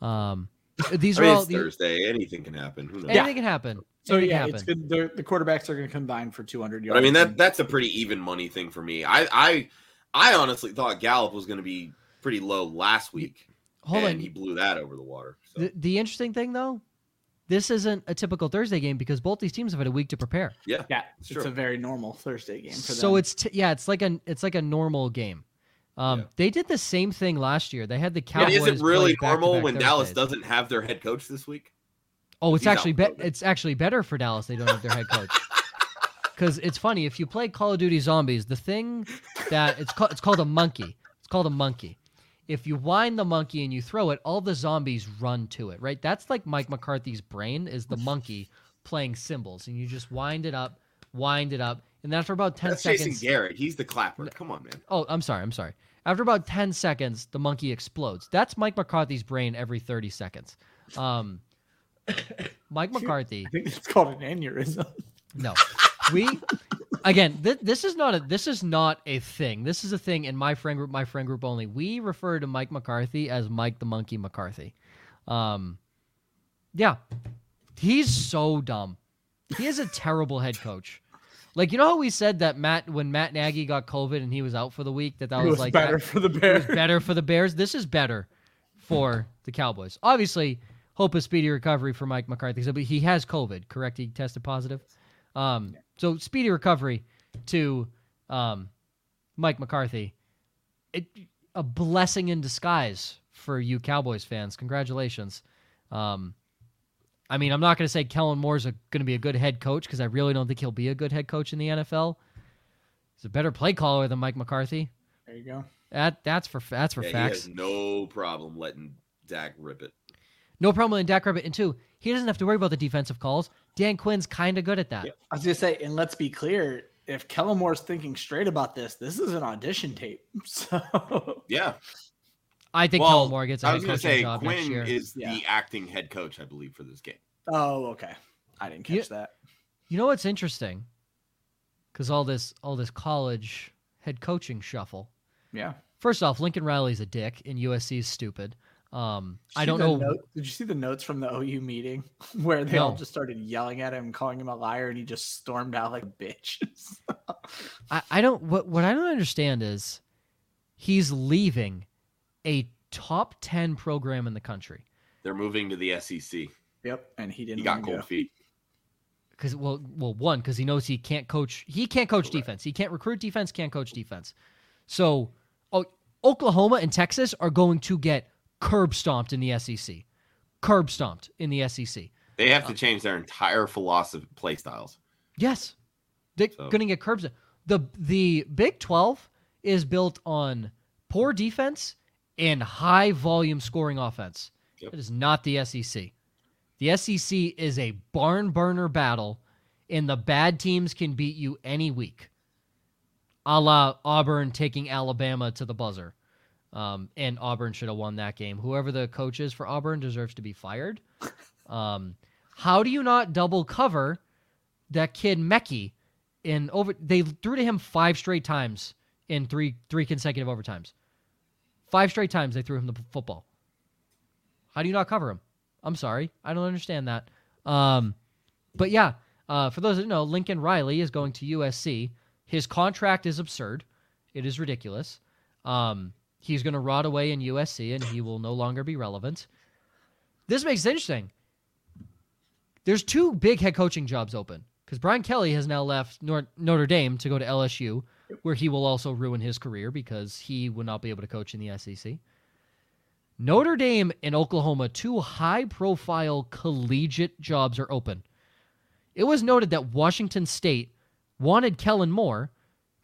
Um, these I are mean, all it's these, Thursday. Anything can happen. Who knows? Yeah. anything can happen. So Anything yeah, can it's happen. good. The, the quarterbacks are going to combine for 200 yards. But I mean that that's a pretty even money thing for me. I I I honestly thought Gallup was going to be pretty low last week, Hold and on. he blew that over the water. So. The, the interesting thing, though, this isn't a typical Thursday game because both these teams have had a week to prepare. yeah, yeah, it's it's a very normal Thursday game for So it's t- yeah, it's like a it's like a normal game. Um, Yeah. They did the same thing last year. They had the But Cowboys. is it really play normal back-to-back when Dallas doesn't have their head coach this week? Oh, it's He's actually be- it's actually better for Dallas. They don't have their head coach. Because it's funny if you play Call of Duty Zombies, the thing that it's called it's called a monkey. It's called a monkey. If you wind the monkey and you throw it, all the zombies run to it. Right? That's like Mike McCarthy's brain is the monkey playing cymbals, and you just wind it up, wind it up, and after about ten That's seconds, Jason Garrett. He's the clapper. Come on, man. Oh, I'm sorry. I'm sorry. After about 10 seconds, the monkey explodes. That's Mike McCarthy's brain every 30 seconds. Um, Mike McCarthy. I think it's called an aneurysm. No, we again. Th- this is not a. This is not a thing. This is a thing in my friend group. My friend group only. We refer to Mike McCarthy as Mike the Monkey McCarthy. Um, yeah, he's so dumb. He is a terrible head coach. Like you know how we said that Matt when Matt Nagy got COVID and he was out for the week that that was, was like better that- for the Bears. better for the Bears. This is better for the Cowboys. Obviously, hope a speedy recovery for Mike McCarthy. So, but he has COVID, correct? He tested positive. Um, so speedy recovery to um, Mike McCarthy. It, a blessing in disguise for you Cowboys fans. Congratulations. Um, I mean, I'm not going to say Kellen Moore's going to be a good head coach because I really don't think he'll be a good head coach in the NFL. He's a better play caller than Mike McCarthy. There you go. That that's for that's for Yeah, he facts. has no problem letting Dak rip it. No problem in Dak Rabbit. And two, he doesn't have to worry about the defensive calls. Dan Quinn's kind of good at that. Yeah. I was gonna say, and let's be clear: if Kellen Moore's thinking straight about this, this is an audition tape. So Yeah. I think well, Kellen Moore gets a I head was going to say job Quinn is Yeah. the acting head coach, I believe, for this game. Oh, okay. I didn't catch You- that. You know what's interesting? Because all this all this college head coaching shuffle. Yeah. First off, Lincoln Riley's a dick, and USC is stupid. Um, I don't know. note- did you see the notes from the OU meeting where they all just started yelling at him, calling him a liar, and he just stormed out like a bitch? I, I don't. What what I don't understand is he's leaving a top ten program in the country. They're moving to the SEC. yep. And he didn't He got cold go. feet. because well, well, one because he knows he can't coach. He can't coach defense. He can't recruit defense. Can't coach defense. So, oh, Oklahoma and Texas are going to get curb stomped in the SEC. Curb stomped in the SEC. They have to change their entire philosophy play styles. Yes, they're So- going to get curbs. the The Big Twelve is built on poor defense and high volume scoring offense. Yep. It is not the SEC. The SEC is a barn burner battle, and the bad teams can beat you any week. A la Auburn taking Alabama to the buzzer. Um, and Auburn should have won that game. Whoever the coach is for Auburn deserves to be fired. Um, how do you not double cover that kid Mekki in over? They threw to him five straight times in three three consecutive overtimes. Five straight times they threw him the football. How do you not cover him? I'm sorry, I don't understand that. Um, but yeah, uh, for those that know, Lincoln Riley is going to USC. His contract is absurd. It is ridiculous. Um, he's going to rot away in USC, and he will no longer be relevant. This makes it interesting. There's two big head coaching jobs open because Brian Kelly has now left Nor- Notre Dame to go to LSU, where he will also ruin his career because he will not be able to coach in the SEC. Notre Dame and Oklahoma, two high profile collegiate jobs are open. It was noted that Washington State wanted Kellen Moore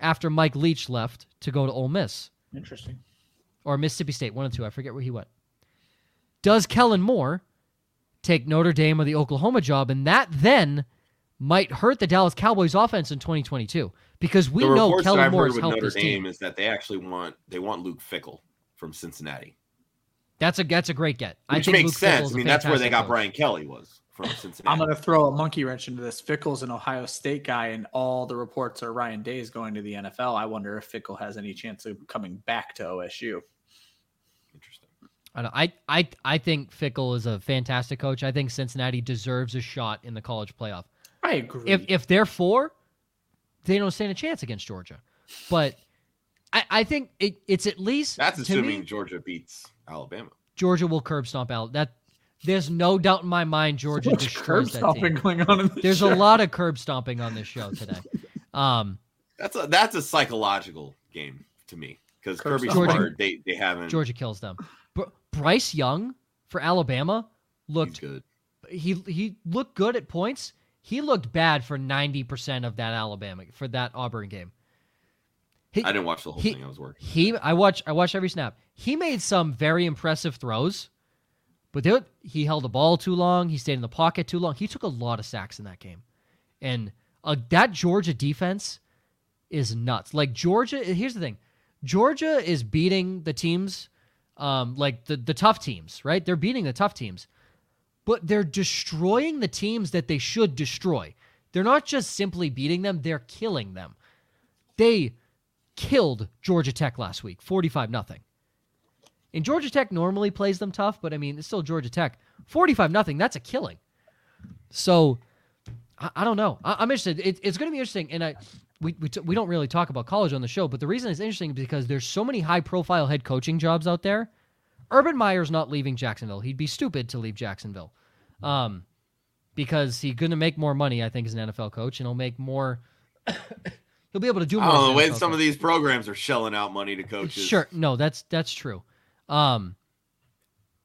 after Mike Leach left to go to Ole Miss Interesting. Or Mississippi State, one of the two. I forget where he went. Does Kellen Moore take Notre Dame or the Oklahoma job? And that then might hurt the Dallas Cowboys offense in 2022 because we the know reports that Kellen I've Moore heard has helped Notre his Dame team. is that they actually want they want Luke Fickell from Cincinnati, That's a that's a great get. I which think makes Luke sense. I a mean, that's where they got coach. Brian Kelly was from Cincinnati. I'm going to throw a monkey wrench into this. Fickell's an Ohio State guy, and all the reports are Ryan Day is going to the NFL. I wonder if Fickell has any chance of coming back to OSU. Interesting. I, don't, I I I think Fickell is a fantastic coach. I think Cincinnati deserves a shot in the college playoff. I agree. If if they're four, they don't stand a chance against Georgia. But I, I think it, it's at least That's assuming me, Georgia beats Alabama. Georgia will curb stomp out. That there's no doubt in my mind Georgia Much curb destroys that stomping team. going on in this There's show. a lot of curb stomping on this show today. Um, That's a that's a psychological game to me because Curb Kirby stomping. Smart they they haven't. Georgia kills them. Br- Bryce Young for Alabama he's looked good. he he looked good at points. He looked bad for ninety percent of that Alabama for that Auburn game. He, I didn't watch the whole he- thing. I was working. he I watch I watched every snap. He made some very impressive throws, but they, he held the ball too long. He stayed in the pocket too long. He took a lot of sacks in that game, and uh, that Georgia defense is nuts. Like Georgia, here's the thing: Georgia is beating the teams, um, like the the tough teams, right? They're beating the tough teams, but they're destroying the teams that they should destroy. They're not just simply beating them; they're killing them. They killed Georgia Tech last week, 45 nothing. And Georgia Tech normally plays them tough, but I mean, it's still Georgia Tech. 45 nothing, that's a killing. So I, I don't know. I, I'm interested. It, it's going to be interesting. And I, we, we, t- we don't really talk about college on the show, but the reason it's interesting is because there's so many high profile head coaching jobs out there. Urban Meyer's not leaving Jacksonville. He'd be stupid to leave Jacksonville. Um, because he's going to make more money, I think, as an NFL coach, and he'll make more. he'll be able to do more. I don't as know an the way some coach. of these programs are shelling out money to coaches. Sure, no, that's that's true. Um,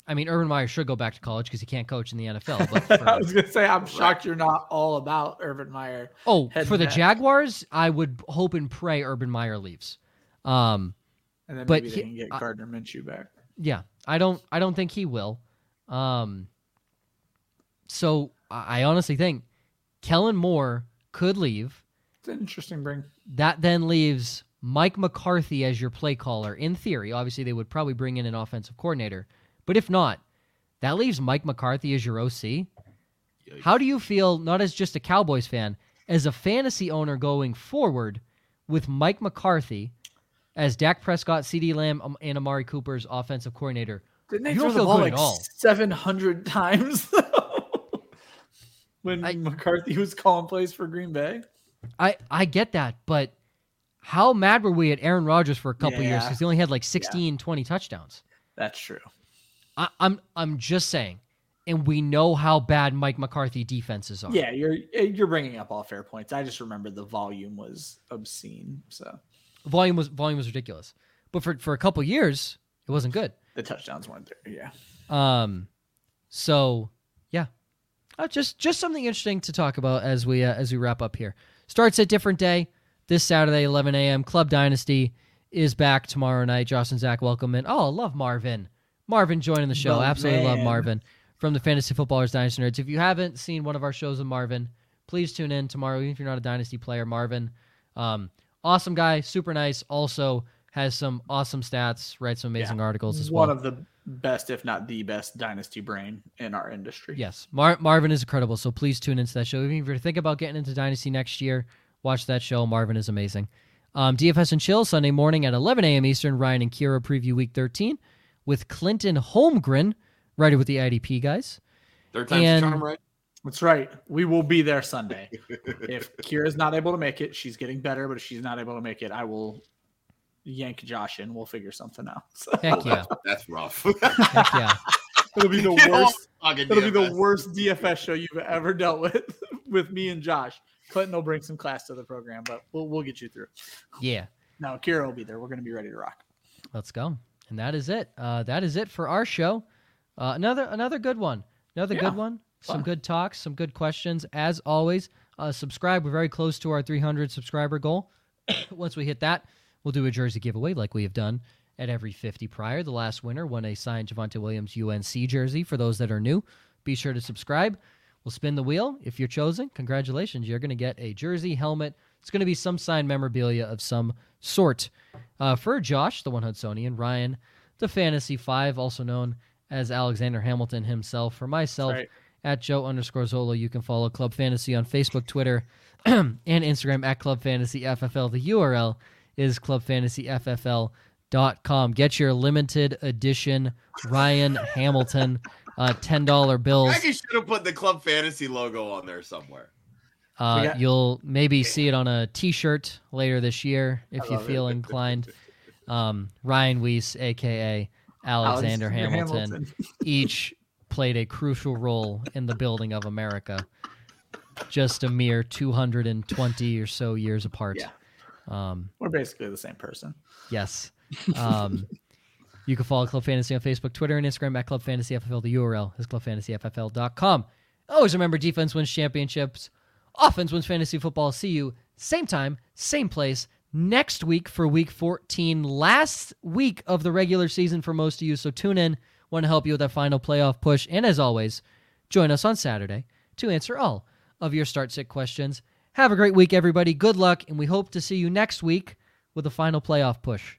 I mean, Urban Meyer should go back to college because he can't coach in the NFL. But I was going to say, I'm shocked you're not all about Urban Meyer. oh, for the back. Jaguars, I would hope and pray Urban Meyer leaves. Um, And then But maybe he- can get I- Gardner Minshew back. yeah, I don't, I don't think he will. Um, so I I honestly think Kellen Moore could leave. It's an interesting bring. That then leaves Mike McCarthy as your play caller. In theory, obviously they would probably bring in an offensive coordinator, but if not, that leaves Mike McCarthy as your OC. Yikes. How do you feel, not as just a Cowboys fan, as a fantasy owner going forward with Mike McCarthy as Dak Prescott, CeeDee Lamb, um, and Amari Cooper's offensive coordinator? Didn't they You throw don't the feel ball good like at all. 700 times though? when I- McCarthy was calling plays for Green Bay? I, I get that, but how mad were we at Aaron Rodgers for a couple years because he only had like 16, 20 touchdowns? That's true. I, I'm I'm just saying, and we know how bad Mike McCarthy defenses are. Yeah, you're you're bringing up all fair points. I just remember the volume was obscene, so volume was volume was ridiculous. But for for a couple years, it wasn't good. the touchdowns weren't there. Yeah, Um, so yeah, uh, just just something interesting to talk about as we uh, as we wrap up here. Starts a different day this Saturday, 11 a.m. Club Dynasty is back tomorrow night. Josh and Zach welcome in. Oh, I love Marvin. Marvin joining the show. Absolutely love. Marvin from the Fantasy Footballers Dynasty Nerds. If you haven't seen one of our shows with Marvin, please tune in tomorrow. Even if you're not a Dynasty player, Marvin, um, awesome guy, super nice. Also has some awesome stats. Writes some amazing articles as one well. One of the best, if not the best, dynasty brain in our industry. Yes, Mar- Marvin is incredible. So please tune into that show. Even if you're thinking about getting into Dynasty next year, watch that show. Marvin is amazing. Um, DFS and Chill Sunday morning at 11 a.m. Eastern. Ryan and Kira preview Week 13 with Clinton Holmgren, writer with the IDP guys. Third time's And- charm, right? That's right. We will be there Sunday. if Kira's not able to make it, she's getting better. But if she's not able to make it, I will yank Josh in. We'll figure something out. So Heck yeah, That's rough. heck yeah. it'll be the worst. fucking It'll be the worst DFS show you've ever dealt with with me and Josh. Clinton will bring some class to the program, but we'll we'll get you through. Yeah, No, Kira will be there. We're going to be ready to rock. let's go. And that is it. Uh, that is it for our show. Uh, another another good one. Another Yeah, good one. Some good talks. Some good questions. As always, uh, subscribe. We're very close to our 300 subscriber goal. Once we hit that, we'll do a jersey giveaway like we have done at every 50 prior. The last winner won a signed Javonte Williams UNC jersey. For those that are new, be sure to subscribe. We'll spin the wheel. If you're chosen, congratulations. You're going to get a jersey, helmet. It's going to be some signed memorabilia of some sort. Uh, for Josh, the one Hudsonian, Ryan, the Fantasy Five, also known as Alexander Hamilton himself. For myself, Right. at Joe underscore Zola. You can follow Club Fantasy on Facebook, Twitter, and Instagram at Club Fantasy FFL. The URL is clubfantasyffl.com. Get your limited edition Ryan Hamilton uh, $10 bills. I should have put the club fantasy logo on there somewhere. Uh, got- you'll maybe see it on a T-shirt later this year if you feel it. inclined. Um, Ryan Weiss, aka Alexander, Hamilton, each played a crucial role in the building of America. Just a mere 220 or so years apart. Yeah. Um, We're basically the same person. yes. Um, you can follow Club Fantasy on Facebook, Twitter, and Instagram at Club Fantasy FFL. The URL is clubfantasyffl.com. Always remember defense wins championships, offense wins fantasy football. See you same time, same place next week for week 14, last week of the regular season for most of you. So tune in. Want to help you with that final playoff push. And as always, join us on Saturday to answer all of your start sit questions. Have a great week, everybody. Good luck, and we hope to see you next week with a final playoff push.